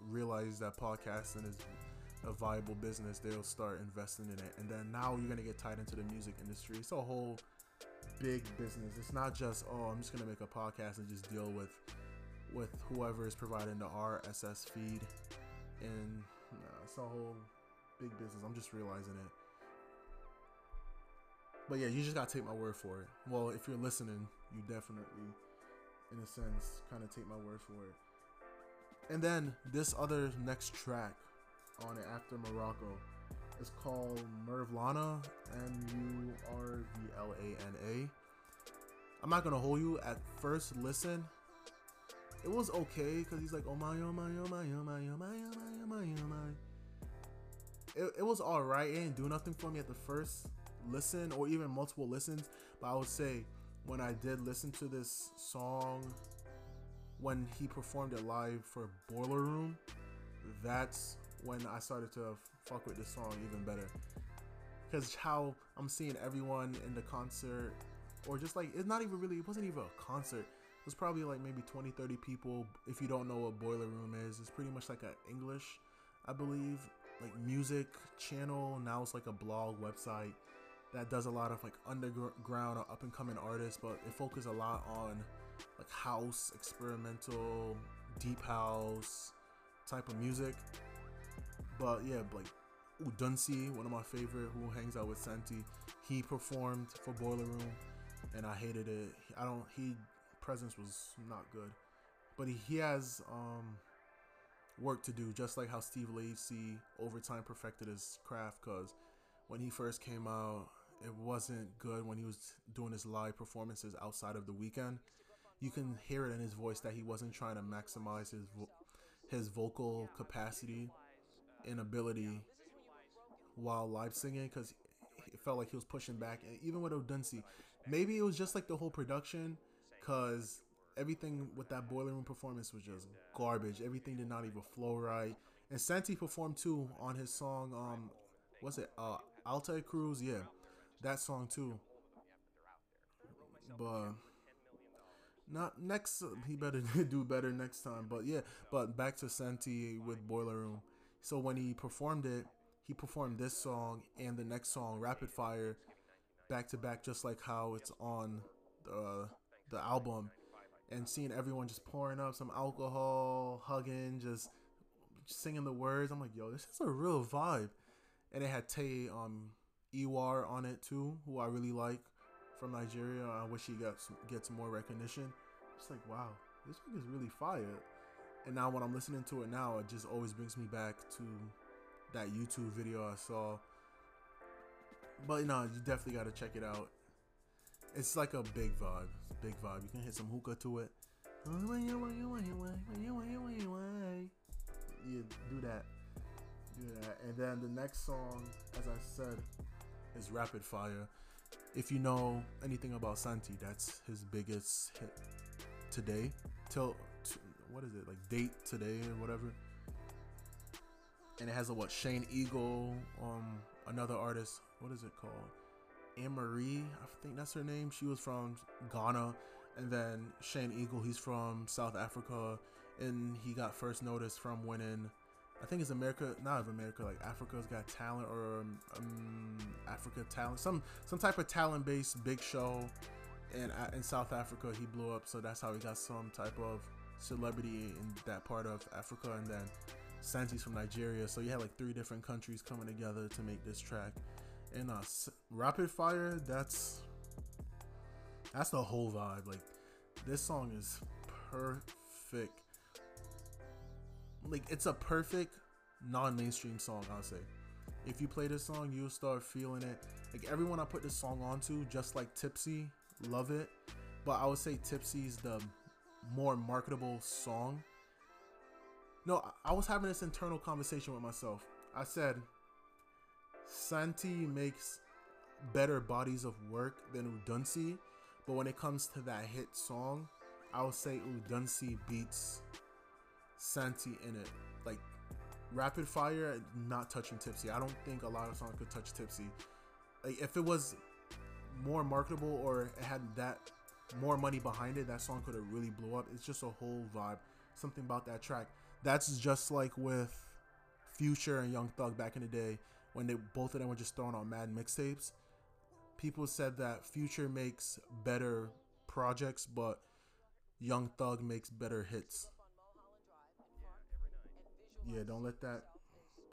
realize that podcasting is a viable business, they'll start investing in it. And then now you're gonna get tied into the music industry. It's a whole big business. It's not just oh, I'm just gonna make a podcast and just deal with with whoever is providing the RSS feed. And it's a whole big business. I'm just realizing it. But yeah, you just gotta take my word for it. Well, if you're listening, you definitely, in a sense, kind of take my word for it. And then this other next track on it after Morocco is called Murvlana, M U R V L A N A. I'm not gonna hold you at first listen. It was okay because he's like, oh my, oh my, oh my, oh my, oh my, oh my, oh my, oh my. It, it was alright. It didn't do nothing for me at the first listen or even multiple listens. But I would say when I did listen to this song when he performed it live for Boiler Room, that's when I started to fuck with this song even better. Because how I'm seeing everyone in the concert, or just like, it's not even really, it wasn't even a concert. It was probably like maybe 20, 30 people. If you don't know what Boiler Room is, it's pretty much like an English, I believe, like music channel. Now it's like a blog website that does a lot of like underground or up and coming artists, but it focuses a lot on like house, experimental, deep house type of music. But yeah, like Odunsi, one of my favorite, who hangs out with Santi, he performed for Boiler Room, and I hated it. I don't. He presence was not good, but he, he has um work to do, just like how Steve Lacy over time perfected his craft. Cause when he first came out, it wasn't good when he was doing his live performances outside of the weekend. you can hear it in his voice that he wasn't trying to maximize his vo- his vocal capacity and ability while live singing because it felt like he was pushing back. And even with Odunsi, maybe it was just like the whole production because everything with that boiler room performance was just garbage. Everything did not even flow right. And Santi performed too on his song. Um, what's it? Uh, Alté Cruise. Yeah, that song too. But not next. He better do better next time. But yeah, but back to Santi with Boiler Room. So when he performed it, he performed this song and the next song, Rapid Fire, back to back, just like how it's on the the album. And seeing everyone just pouring up some alcohol, hugging, just, just singing the words. I'm like, yo, this is a real vibe. And it had Tay um Iwar on it too, who I really like from Nigeria. I wish he some, gets more recognition. It's like wow, this thing is really fire. And now when I'm listening to it now, it just always brings me back to that YouTube video I saw. But know, you definitely got to check it out. It's like a big vibe. It's a big vibe. You can hit some hookah to it. You do that. Do that. And then the next song, as I said, is Rapid Fire if you know anything about Santi, that's his biggest hit today. Till what is it like date today or whatever. And it has a what Shane Eagle, um, another artist. What is it called? Amaarae, I think that's her name. She was from Ghana, and then Shane Eagle, he's from South Africa, and he got first notice from winning I think it's America, not of America, like Africa's Got Talent or um, um, Africa Talent, some some type of talent based big show. And in South Africa, he blew up, so that's how he got some type of celebrity in that part of Africa. And then Santi's from Nigeria, so you had like three different countries coming together to make this track. And uh, Rapid Fire, that's that's the whole vibe. Like this song is perfect like it's a perfect non-mainstream song i'll say if you play this song you'll start feeling it like everyone i put this song onto just like tipsy love it but i would say tipsy's the more marketable song. No, I was having this internal conversation with myself. I said, Santi makes better bodies of work than Odunsi, but when it comes to that hit song, I would say Odunsi beats Santi in it. Like Rapid Fire, not touching Tipsy. I don't think a lot of songs could touch Tipsy. Like if it was more marketable or it had that more money behind it, that song could have really blew up. It's just a whole vibe. Something about that track. That's just like with Future and Young Thug back in the day when they both of them were just throwing on mad mixtapes. People said that Future makes better projects, but Young Thug makes better hits. Yeah, don't let that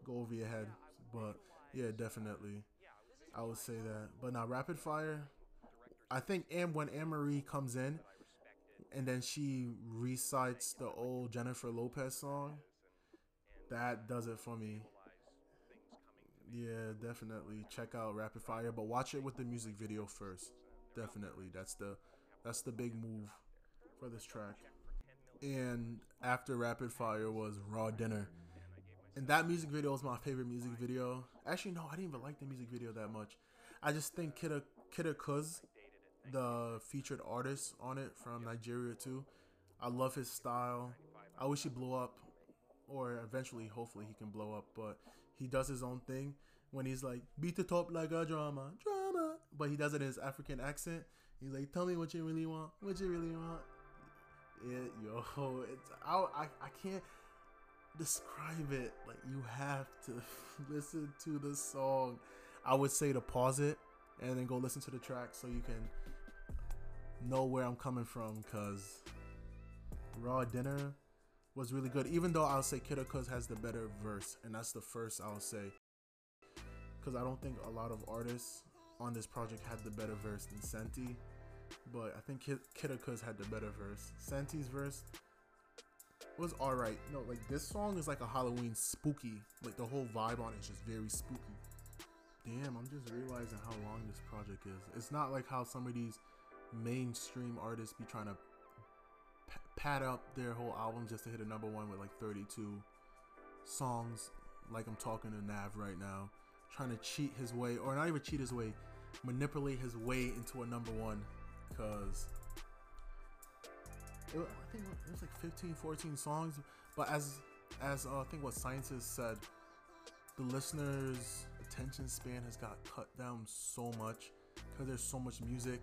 go over your head. But yeah, definitely. I would say that. But now rapid fire, I think when Amaarae comes in and then she recites the old Jennifer Lopez song, that does it for me. Yeah, definitely check out Rapid Fire, but watch it with the music video first. Definitely, that's the that's the big move for this track. And after Rapid Fire was Raw Dinner. And that music video was my favorite music video. Actually, no, I didn't even like the music video that much. I just think Kida Kida Kudz, the featured artist on it from Nigeria too. I love his style. I wish he blew up, or eventually, hopefully, he can blow up. But he does his own thing when he's like beat the top like a drama, drama. But he does it in his African accent. He's like, "Tell me what you really want. What you really want." Yeah, yo, it's I, I I can't describe it. Like you have to listen to the song. I would say to pause it and then go listen to the track so you can know where I'm coming from. Cause Raw Dinner was really good. Even though I'll say Kida Kudz has the better verse, and that's the first I'll say. Cause I don't think a lot of artists on this project had the better verse than Santi. But I think Kid- Kida had the better verse. Santi's verse was alright. No, like this song is like a Halloween spooky. Like the whole vibe on it is just very spooky. Damn, I'm just realizing how long this project is. It's not like how some of these mainstream artists be trying to p- pad up their whole album just to hit a number one with like 32 songs. Like I'm talking to Nav right now, trying to cheat his way, or not even cheat his way, manipulate his way into a number one. Cause it, I think it was like 15, 14 songs. But as as uh, I think what scientists said, the listeners' attention span has got cut down so much because there's so much music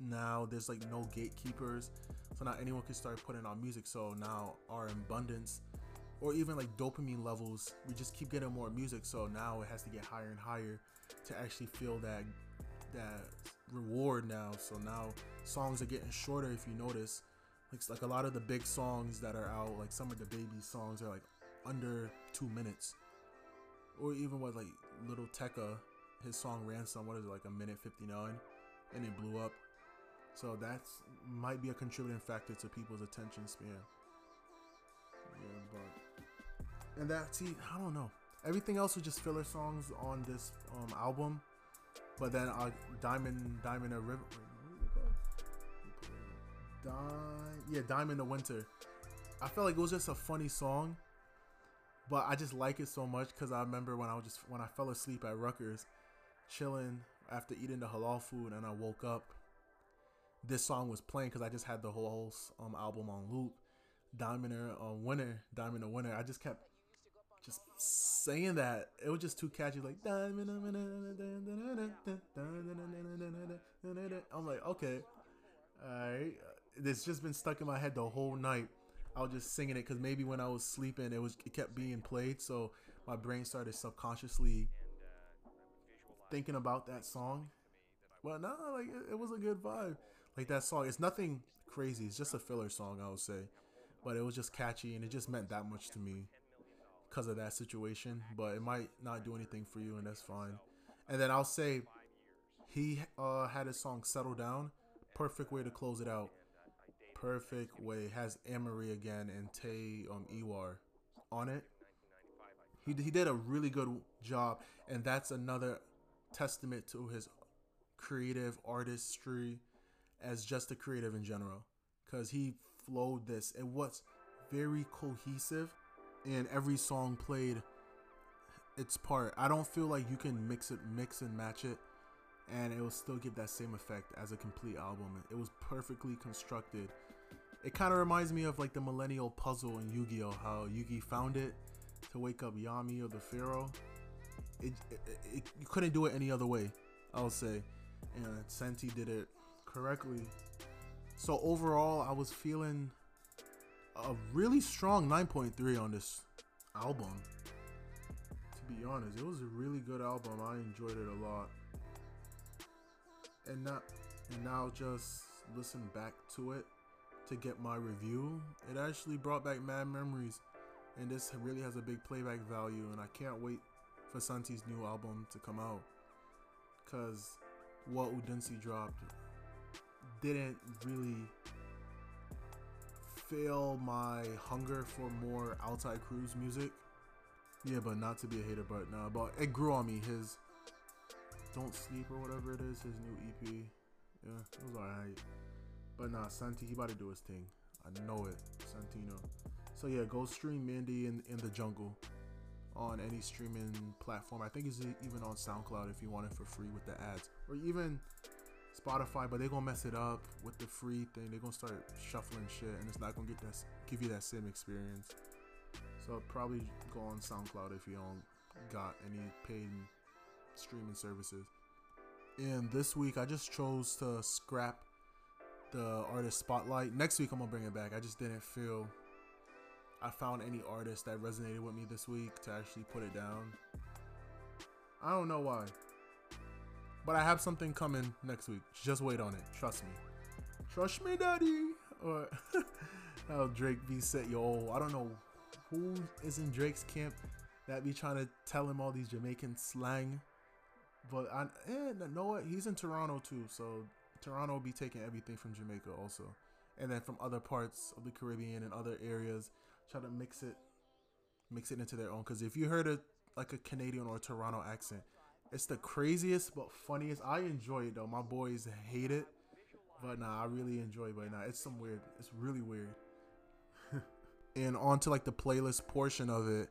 now. There's like no gatekeepers, so now anyone can start putting on music. So now our abundance, or even like dopamine levels, we just keep getting more music. So now it has to get higher and higher to actually feel that that reward now. So now songs are getting shorter. If you notice, like like a lot of the big songs that are out, like some of the baby songs are like under two minutes, or even with like Lil Tecca, his song Ransom, what is it like a minute fifty nine, and it blew up. So that's might be a contributing factor to people's attention span. Yeah, but and that see, I don't know. Everything else was just filler songs on this um, album, but then uh, Diamond Diamond a River. Dime, yeah, Dime in the Winter. I felt like it was just a funny song, but I just like it so much because I remember when I was just when I fell asleep at Rutgers, chilling after eating the halal food, and I woke up. This song was playing because I just had the whole um, album on loop. Diamond a winner, Diamond a winner. I just kept just saying that. It was just too catchy, like Diamond. I'm like, okay, all right it's just been stuck in my head the whole night. I was just singing it because maybe when I was sleeping, it was it kept being played, so my brain started subconsciously thinking about that song. But no, like it, it was a good vibe. Like that song, it's nothing crazy. It's just a filler song, I would say, but it was just catchy and it just meant that much to me because of that situation. But it might not do anything for you, and that's fine. And then I'll say he uh, had his song "Settle Down." Perfect way to close it out perfect way. Has Amaarae again and Tay um Iwar on it. He, he did a really good job, and that's another testament to his creative artistry as just a creative in general. Cause he flowed this. It was very cohesive, and every song played its part. I don't feel like you can mix it, mix and match it, and it will still give that same effect as a complete album. It was perfectly constructed. It kind of reminds me of like the Millennial Puzzle in Yu-Gi-Oh! How Yugi found it to wake up Yami or the Pharaoh. It, it, it you couldn't do it any other way. I'll say, and Santi did it correctly. So overall, I was feeling a really strong 9.3 on this album. To be honest, it was a really good album. I enjoyed it a lot. And now, and now just listen back to it to get my review. It actually brought back mad memories, and this really has a big playback value. And I can't wait for Santi's new album to come out, cause what Odunsi dropped didn't really fill my hunger for more outside cruise music. Yeah, but not to be a hater, but nah, but it grew on me. His Don't Sleep or whatever it is, his new EP. Yeah, it was alright. But nah, Santi, he about to do his thing. I know it, Santino. So yeah, go stream Mandy in, in the jungle on any streaming platform. I think it's even on SoundCloud if you want it for free with the ads. Or even Spotify, but they're gonna mess it up with the free thing. They're gonna start shuffling shit, and it's not gonna get that give you that same experience. So probably go on SoundCloud if you don't got any paid streaming services. And this week I just chose to scrap the artist spotlight. Next week I'm gonna bring it back. I just didn't feel I found any artist that resonated with me this week to actually put it down. I don't know why. But I have something coming next week. Just wait on it. Trust me. Trust me, daddy. Or how Drake be set yo. I don't know who is in Drake's camp that be trying to tell him all these Jamaican slang. But I eh, and know what? He's in Toronto too, so Toronto will be taking everything from Jamaica also. And then from other parts of the Caribbean and other areas, try to mix it mix it into their own. Cause if you heard a like a Canadian or a Toronto accent, it's the craziest but funniest. I enjoy it though. My boys hate it, but nah, I really enjoy it. But nah, it's some weird. It's really weird. and on to like the playlist portion of it,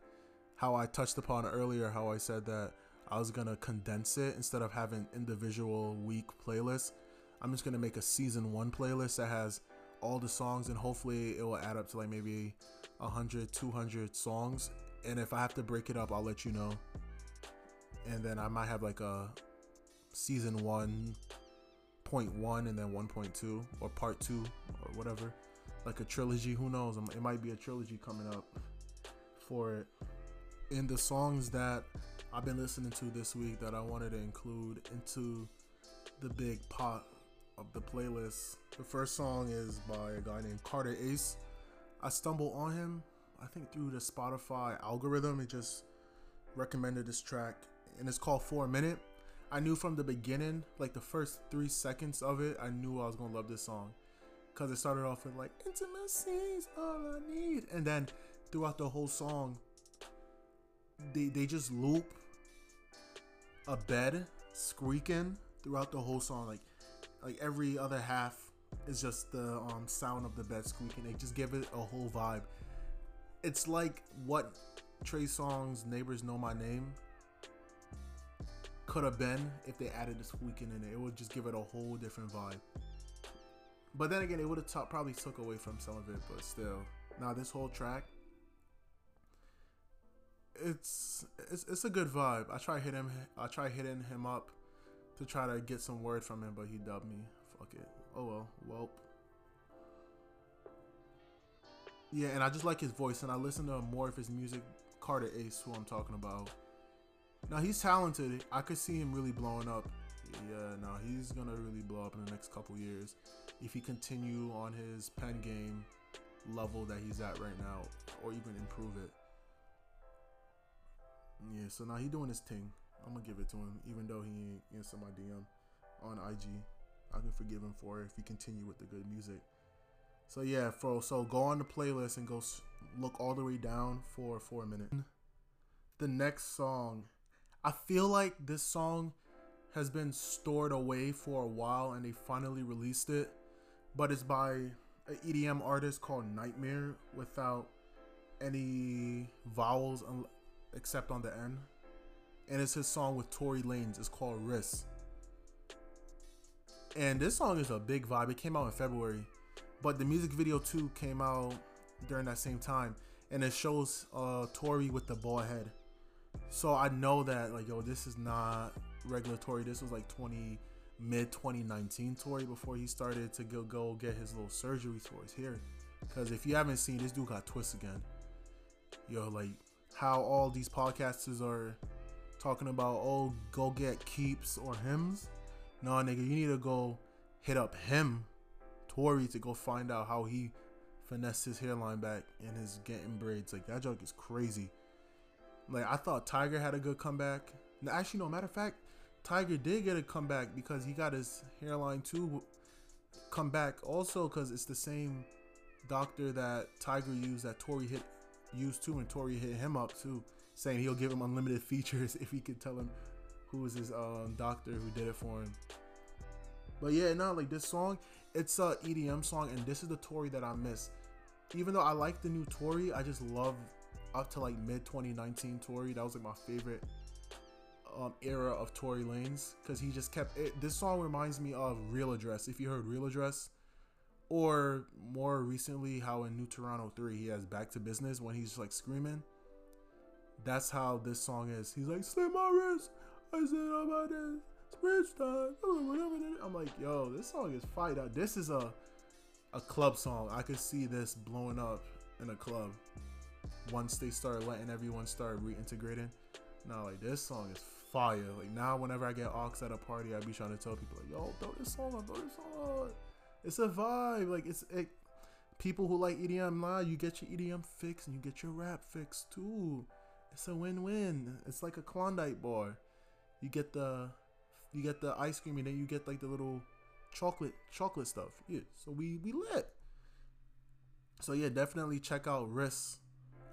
how I touched upon earlier, how I said that I was gonna condense it instead of having individual week playlists. I'm just gonna make a season one playlist that has all the songs and hopefully it will add up to like maybe 100 200 songs. And if i have to break it up i'll let you know. And then I might have like a season one point one and then 1.2 or part two or whatever. Like a trilogy who knows? It might be a trilogy coming up for it. In the songs that i've been listening to this week that i wanted to include into the big pot of the playlist the first song is by a guy named carter ace i stumbled on him i think through the spotify algorithm it just recommended this track and it's called For a Minute. I knew from the beginning, like the first three seconds of it, I knew I was gonna love this song. Cause it started off with like intimacy's all I need. And then throughout the whole song, they they just loop a bed squeaking throughout the whole song. Like like every other half is just the um, sound of the bed squeaking. They just give it a whole vibe. It's like what Trey Songz Neighbors Know My Name could have been if they added the squeaking in it. It would just give it a whole different vibe. But then again, it would have t- probably took away from some of it, but still. Now this whole track, it's it's it's a good vibe. I try hitting. I try hitting him up to try to get some word from him, but he dubbed me. Fuck it. Oh well. Welp. Yeah, and I just like his voice, and I listen to more of his music. Carter Ace, who I'm talking about. Now he's talented. I could see him really blowing up. Yeah, no, he's gonna really blow up in the next couple years if he continue on his pen game level that he's at right now, or even improve it. Yeah, so now he doing his thing. I'm gonna give it to him, even though he ain't answer my DM on IG. I can forgive him for it if he continue with the good music. So yeah, for so go on the playlist and go look all the way down for for a minute. The next song I feel like this song has been stored away for a while and they finally released it. But it's by an EDM artist called NGHTMRE without any vowels except on the end. And it's his song with Tory Lanez. It's called Risk. And this song is a big vibe. It came out in February. But the music video too came out during that same time. And it shows uh Tory with the ball head. So I know that like yo, this is not regular Tory. This was like 20 mid 2019 Tory before he started to go go get his little surgery for his hair. Cause if you haven't seen this dude got twists again. Yo, like how all these podcasters are talking about oh go get keeps or Hims. No nigga, you need to go hit up him, Tory, to go find out how he finessed his hairline back and his getting braids. Like that joke is crazy. Like I thought Tyga had a good comeback. Actually, no matter of fact, Tyga did get a comeback because he got his hairline too come back also because it's the same doctor that Tyga used that Tory hit used too and Tory hit him up too saying he'll give him unlimited features if he could tell him who was his um, doctor who did it for him. But yeah, no, like this song, it's a EDM song, and this is the Tory that I miss. Even though I like the new Tory, I just love up to like mid 2019 Tory. That was like my favorite um, era of Tory Lanez because he just kept it. This song reminds me of Real Address. If you heard Real Address, or more recently, how in New Toronto 3 he has Back to Business when he's like screaming. That's how this song is. He's like, Slit my wrist. I said, about this. Spritz time. I'm like, yo, this song is fight. This is a a club song. I could see this blowing up in a club once they start letting everyone start reintegrating. Now, like this song is fire. Like now, whenever I get aux at a party, I be trying to tell people like, "Yo, throw this song on, throw this song on." It's a vibe. Like it's it. People who like EDM, nah, you get your EDM fix and you get your rap fix too. It's a win-win. It's like a Klondike bar. You get the you get the ice cream and then you get like the little chocolate chocolate stuff. Yeah. So we we lit. So yeah, definitely check out Rist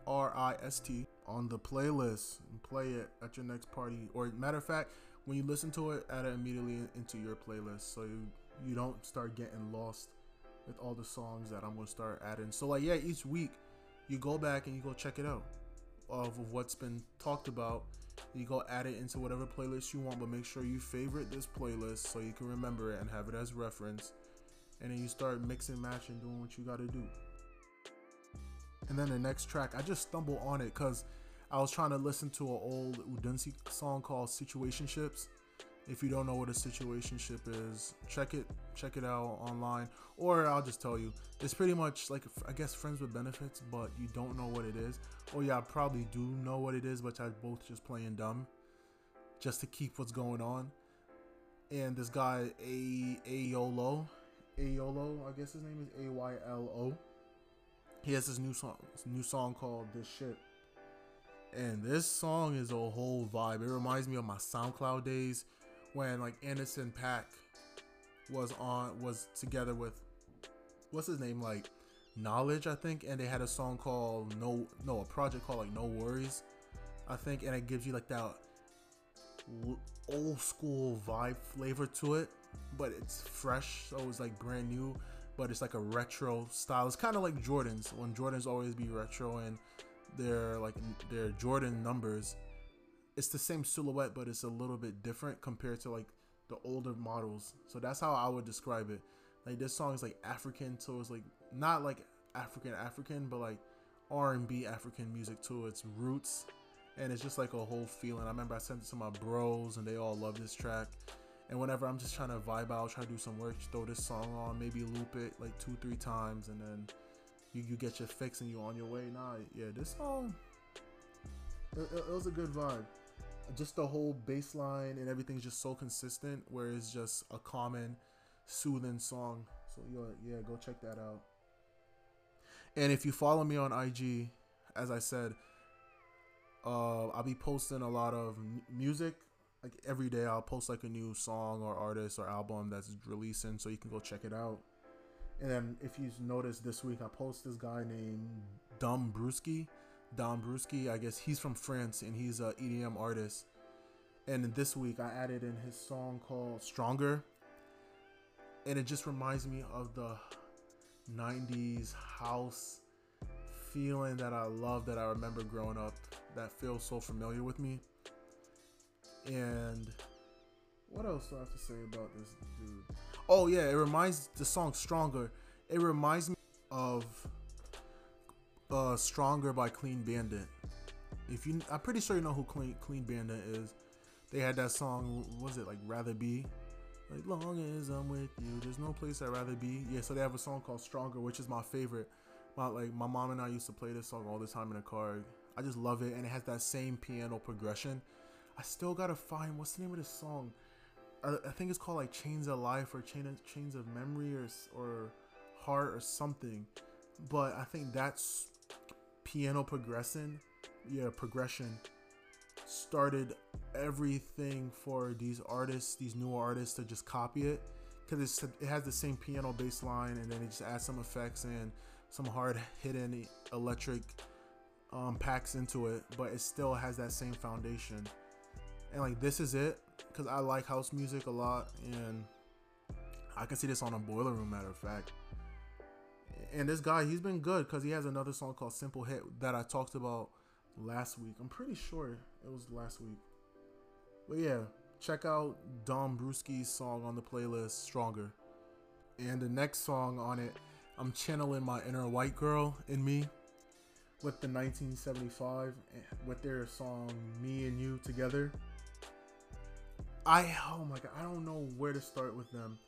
R I S T on the playlist and play it at your next party. Or matter of fact, when you listen to it, add it immediately into your playlist so you you don't start getting lost with all the songs that I'm gonna start adding. So like yeah, each week you go back and you go check it out of what's been talked about. You go add it into whatever playlist you want, but make sure you favorite this playlist so you can remember it and have it as reference. And then you start mixing, matching, doing what you gotta do. And then the next track, I just stumbled on it because I was trying to listen to an old Odunsi song called Situationships. If you don't know what a situationship is, check it check it out online, or I'll just tell you. It's pretty much like I guess friends with benefits, but you don't know what it is. Or yeah, I probably do know what it is, but I both just playing dumb, just to keep what's going on. And this guy A Ayolo, Ayolo, I guess his name is A Y L O he has this new song, this new song called "This Shit," and this song is a whole vibe. It reminds me of my SoundCloud days when like Anderson .Paak was on was together with what's his name like Knxwledge I think, and they had a song called No No a project called like NxWorries, I think, and it gives you like that old school vibe flavor to it, but it's fresh, so it's like brand new but it's like a retro style. It's kind of like Jordans when Jordans always be retro and they're like their Jordan numbers. It's the same silhouette, but it's a little bit different compared to like the older models. So that's how I would describe it. Like this song is like African, so it's like not like African African, but like R and B African music to its roots, and it's just like a whole feeling. I remember I sent it to my bros, and they all love this track. And whenever I'm just trying to vibe out, try to do some work, throw this song on, maybe loop it like two, three times, and then you, you get your fix and you on your way. Nah, yeah, this song, it, it, was a good vibe. Just the whole bass line and everything's just so consistent, where it's just a common, soothing song. So yeah, yeah, go check that out. And if you follow me on IG, as I said, uh, I'll be posting a lot of music like every day I'll post like a new song or artist or album that's releasing so you can go check it out. And then if you notice this week I post this guy named Dombresky. Dombresky, I guess he's from France and he's a EDM artist. And this week I added in his song called Stronger. And it just reminds me of the 90s house feeling that I love that I remember growing up that feels so familiar with me. And what else do I have to say about this dude? Oh yeah, it reminds the song Stronger. It reminds me of uh Stronger by Clean Bandit. If you I'm pretty sure you know who Clean Clean Bandit is. They had that song, was it like Rather Be? Like long as I'm with you, there's no place I'd rather be. Yeah, so they have a song called Stronger, which is my favorite. My like my mom and I used to play this song all the time in the car. I just love it, and it has that same piano progression. I still gotta find what's the name of this song. I, I think it's called like Chains of Life or Chain of, Chains of Memory or or Heart or something. But I think that's piano progression. Yeah, progression started everything for these artists, these new artists, to just copy it because it has the same piano bass line and then it just adds some effects and some hard hidden electric um, packs into it, but it still has that same foundation. And like this is it because I like house music a lot and I can see this on a boiler room. Matter of fact. And this guy, he's been good because he has another song called Simple Hit that I talked about last week. I'm pretty sure it was last week. But yeah, check out Dombresky's song on the playlist, Stronger. And the next song on it, I'm channeling my inner white girl in me with the 1975 eh, with their song Me and You Together. I oh my god, I don't know where to start with them.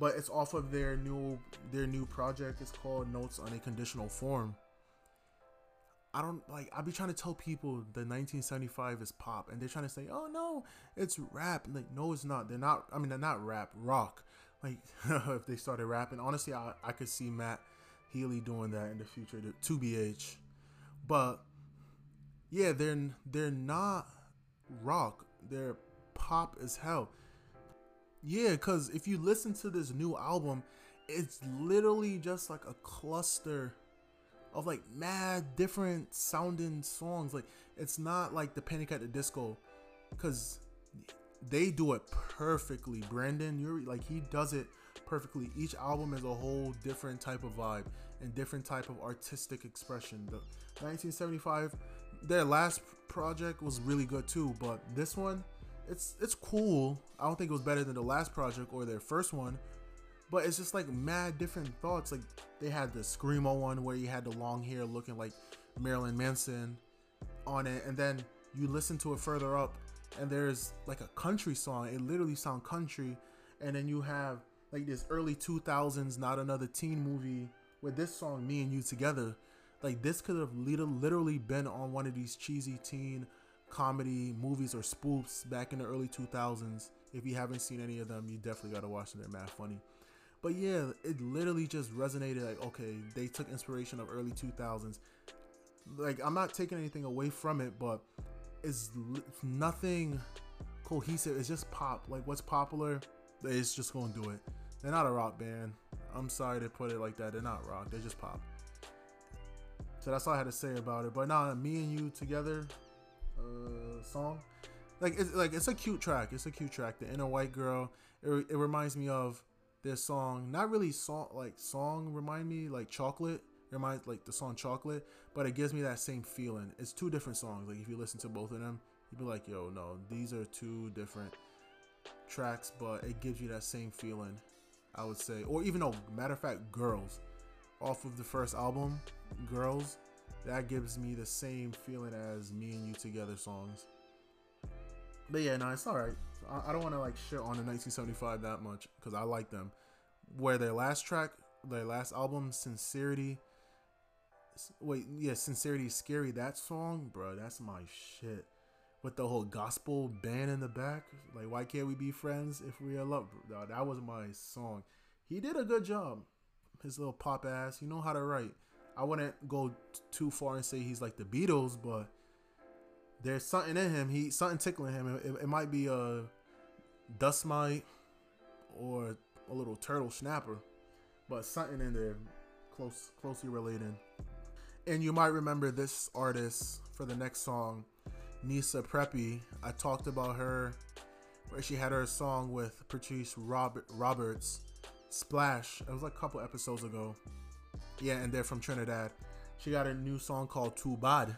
But it's off of their new their new project. It's called Notes on a Conditional Form. I don't like. I be trying to tell people the 1975 is pop, and they're trying to say, "Oh no, it's rap." like, no, it's not. They're not. I mean, they're not rap, rock. Like, if they started rapping, honestly, I, I could see Matt Healy doing that in the future to, to BH. But yeah, they're they're not rock. They're pop as hell. Yeah, cause if you listen to this new album, it's literally just like a cluster of like mad different sounding songs. Like it's not like the Panic at the Disco, because they do it perfectly. Brendon Urie like he does it perfectly. Each album is a whole different type of vibe and different type of artistic expression. The 1975, their last project was really good too, but this one, it's it's cool. I don't think it was better than the last project or their first one, but it's just like mad different thoughts. Like they had the screamo one where you had the long hair looking like Marilyn Manson on it, and then you listen to it further up, and there's like a country song. It literally sound country, and then you have like this early 2000s not another teen movie with this song me and you together like this could have literally been on one of these cheesy teen comedy movies or spoofs back in the early 2000s if you haven't seen any of them you definitely got to watch them they're mad funny but yeah, it literally just resonated like, okay, they took inspiration of early 2000s. Like, I'm not taking anything away from it, but it's nothing cohesive. It's just pop. Like, what's popular, it's just to do it. They're not a rock band. I'm sorry to put it like that. They're not rock. They're just pop. So that's all I had to say about it. But now, me and you together, uh, song, like it's like it's a cute track. It's a cute track. The inner white girl. It, it reminds me of this song. Not really song like song remind me like chocolate. Reminds like the song chocolate but it gives me that same feeling. It's two different songs. Like if you listen to both of them you'd be like yo no these are two different tracks but it gives you that same feeling i would say. Or even though matter of fact girls. Off of the first album girls that gives me the same feeling as me and you together songs but yeah no it's all right I, I don't want to like shit on the 1975 that much because I like them. Where their last track, their last album, Sincerity. Wait, yeah, Sincerity is Scary. That song, bro, that's my shit. With the whole gospel band in the back, like, why can't we be friends if we are love? That was my song. He did a good job. His little pop ass. He know how to write. I wouldn't go t- too far and say he's like the Beatles, but there's something in him. He something tickling him. It, it might be a dust mite or a little turtle snapper, but something in there close closely related. And you might remember this artist for the next song, Nessa Preppy. I talked about her where she had her song with Patrice Robert, Roberts, Splash. It was like a couple episodes ago. Yeah, and they're from Trinidad. She got a new song called Too Bad.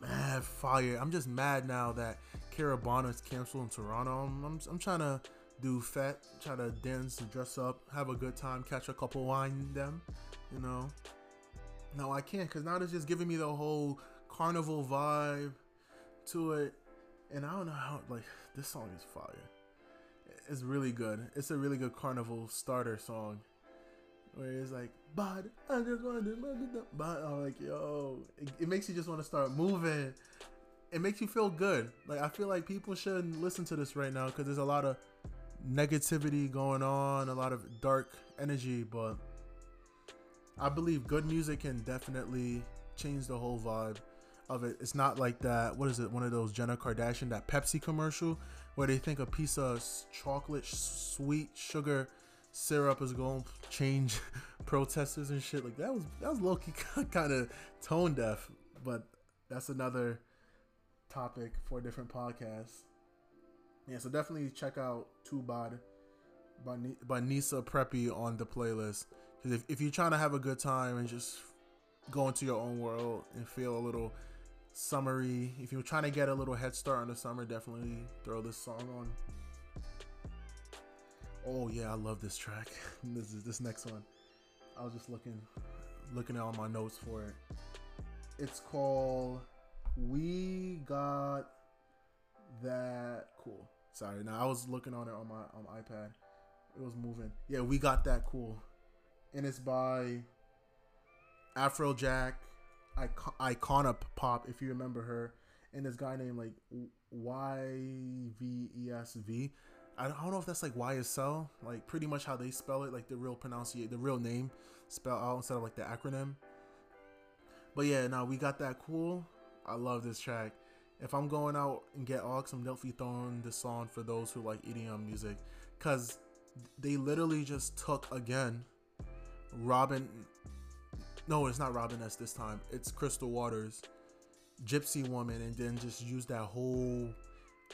Mad fire. I'm just mad now that Caribana's canceled in Toronto. I'm, I'm, I'm trying to do fat, try to dance, and dress up, have a good time, catch a couple wine them, you know. No, I can't because now it's just giving me the whole carnival vibe to it. And I don't know how, like, this song is fire. It's really good. It's a really good carnival starter song. Where it's like, but I just want to, but I'm like, yo, it, it makes you just want to start moving. It makes you feel good. Like, I feel like people shouldn't listen to this right now because there's a lot of negativity going on, a lot of dark energy, but I believe good music can definitely change the whole vibe of it. It's not like that. What is it? One of those Jenna Kardashian that Pepsi commercial where they think a piece of chocolate sweet sugar syrup is going to change protesters and shit. Like that was that was low key kind of tone deaf, but that's another topic for a different podcast. Yeah, so definitely check out Too Bad by, by Nessa Preppy on the playlist. Because if, if you're trying to have a good time and just go into your own world and feel a little summery, if you're trying to get a little head start on the summer, definitely throw this song on. Oh yeah, I love this track. this is this next one. I was just looking looking at all my notes for it. It's called We Got That Cool. Sorry, now I was looking on it on my on my iPad. It was moving. Yeah, we got that cool, and it's by Afrojack, Icon- Icona Pop, if you remember her, and this guy named like Y V E S V. I don't know if that's like YSL, like pretty much how they spell it, like the real pronunciation, the real name spell out instead of like the acronym. But yeah, now we got that cool. I love this track. If I'm going out and get aux, I'm definitely throwing this song for those who like EDM music, cause they literally just took again Robin. No, it's not Robin S this time. It's Crystal Waters, Gypsy Woman, and then just use that whole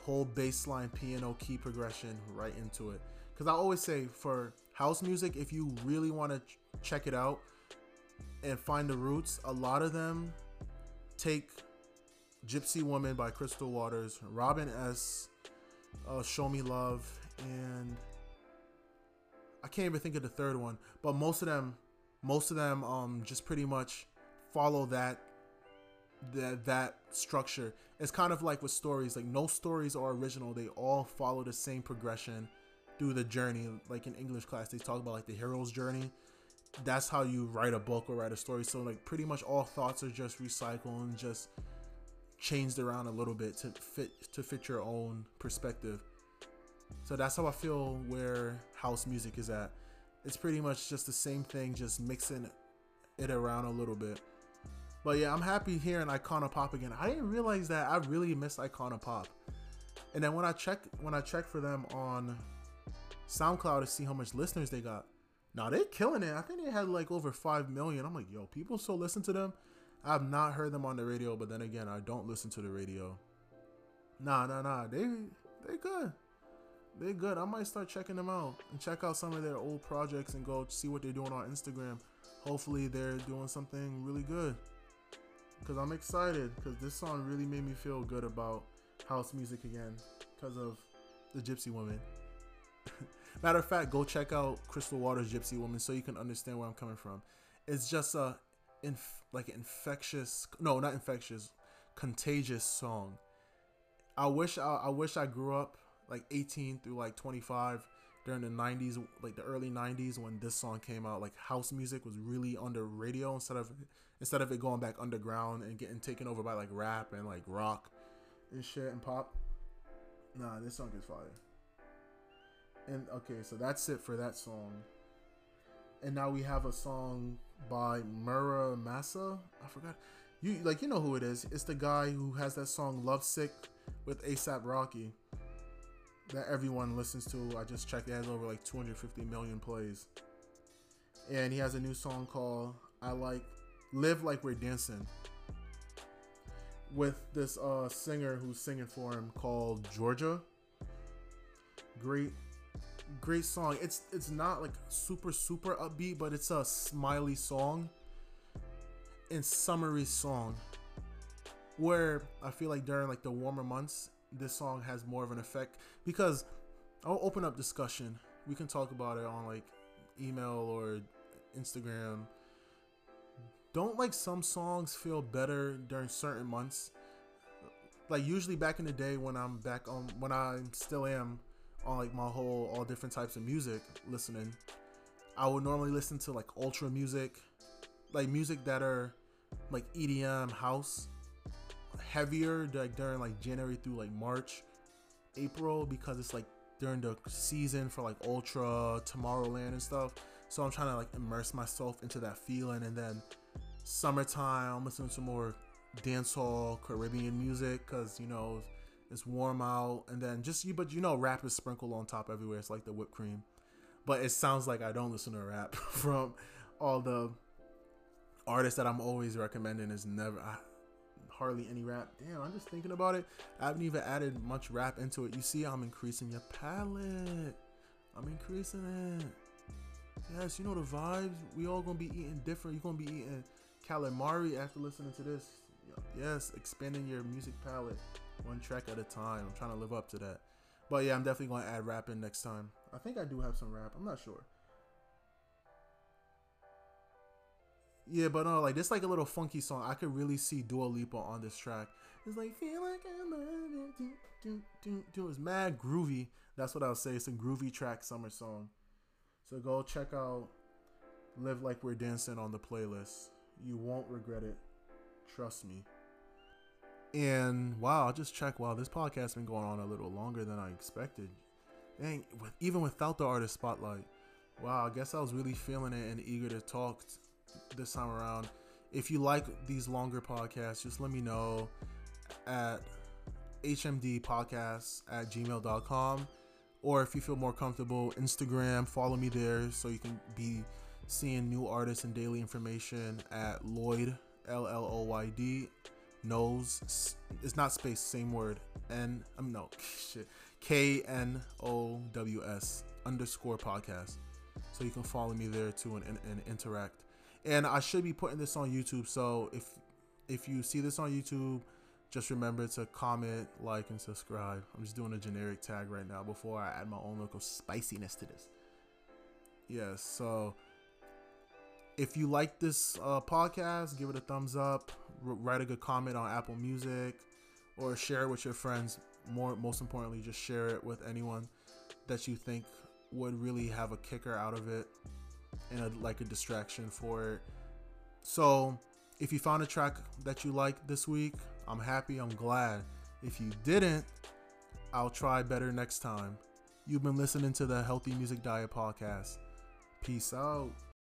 whole bassline piano key progression right into it. Because I always say for house music, if you really want to ch- check it out and find the roots, a lot of them take Gypsy Woman by Crystal Waters, Robin S, uh, Show Me Love, and I can't even think of the third one, but most of them, most of them, um, just pretty much follow that that that structure. It's kind of like with stories. Like no stories are original. They all follow the same progression through the journey. Like in English class, they talk about like the hero's journey. That's how you write a book or write a story. So like pretty much all thoughts are just recycled and just changed around a little bit to fit to fit your own perspective. So that's how I feel where house music is at. It's pretty much just the same thing, just mixing it around a little bit. But yeah, I'm happy hearing Icona Pop again. I didn't realize that I really miss Icona Pop. And then when I check when I check for them on SoundCloud to see how much listeners they got, now they're killing it. I think they had like over five million. I'm like, yo, people still listen to them. I've not heard them on the radio, but then again, I don't listen to the radio. Nah, nah, nah. They they good. They good. I might start checking them out and check out some of their old projects and go see what they're doing on Instagram. Hopefully, they're doing something really good because I'm excited because this song really made me feel good about house music again because of the Gypsy Woman. Matter of fact, go check out Crystal Waters Gypsy Woman so you can understand where I'm coming from. It's just a inf- like infectious, no, not infectious, contagious song. I wish I, I wish I grew up like 18 through like 25 during the 90s like the early 90s when this song came out like house music was really on the radio instead of instead of it going back underground and getting taken over by like rap and like rock and shit and pop. Nah this song is fire. And okay so that's it for that song. And now we have a song by Mura Massa? I forgot. You like you know who it is. It's the guy who has that song Lovesick with ASAP Rocky that everyone listens to. I just checked; it has over like 250 million plays. And he has a new song called "I Like Live Like We're Dancing" with this uh, singer who's singing for him called Georgia. Great, great song. It's it's not like super super upbeat, but it's a smiley song and summery song. Where I feel like during like the warmer months, this song has more of an effect because I'll open up discussion. We can talk about it on like email or Instagram. Don't like some songs feel better during certain months? Like usually back in the day when I'm back on when I still am on like my whole all different types of music listening, I would normally listen to like ultra music, like music that are like EDM house, heavier like during like January through like March, April because it's like during the season for like ultra Tomorrowland and stuff. So I'm trying to like immerse myself into that feeling. And then summertime I'm listening to more dancehall Caribbean music because you know it's warm out. And then just you but you know rap is sprinkled on top everywhere. It's like the whipped cream. But it sounds like I don't listen to rap from all the artists that I'm always recommending. Is never I, hardly any rap damn I'm just thinking about it I haven't even added much rap into it you see I'm increasing your palate I'm increasing it yes you know the vibes we all gonna be eating different you're gonna be eating calamari after listening to this yes expanding your music palette one track at a time. I'm trying to live up to that. But yeah, I'm definitely to add rap in next time. I think I do have some rap. I'm not sure. Yeah, but no, like this like a little funky song. I could really see Dua Lipa on this track. It's like feel like I'm do, do, do, do. It's mad groovy. That's what I'll say. It's a groovy track summer song. So go check out Live Like We're Dancing on the playlist. You won't regret it. Trust me. And wow, I just check. Wow, this podcast been going on a little longer than I expected. And with, even without the artist spotlight, wow, I guess I was really feeling it and eager to talk this time around. If you like these longer podcasts, just let me know at hmdpodcasts at gmail.com. Or if you feel more comfortable, Instagram, follow me there so you can be seeing new artists and daily information at Lloyd, L L O Y D knows it's not space same word n i'm no shit k n o w s underscore podcast so you can follow me there too and, and, and, interact and i should be putting this on youtube so if if you see this on youtube just remember to comment like and subscribe. I'm just doing a generic tag right now before i add my own local spiciness to this. Yes so if you like this uh, podcast give it a thumbs up write a good comment on Apple Music or share it with your friends. More, most importantly, just share it with anyone that you think would really have a kicker out of it and a, like a distraction for it. So, if you found a track that you like this week, I'm happy. I'm glad. If you didn't, I'll try better next time. You've been listening to the Healthy Music Diet Podcast. Peace out.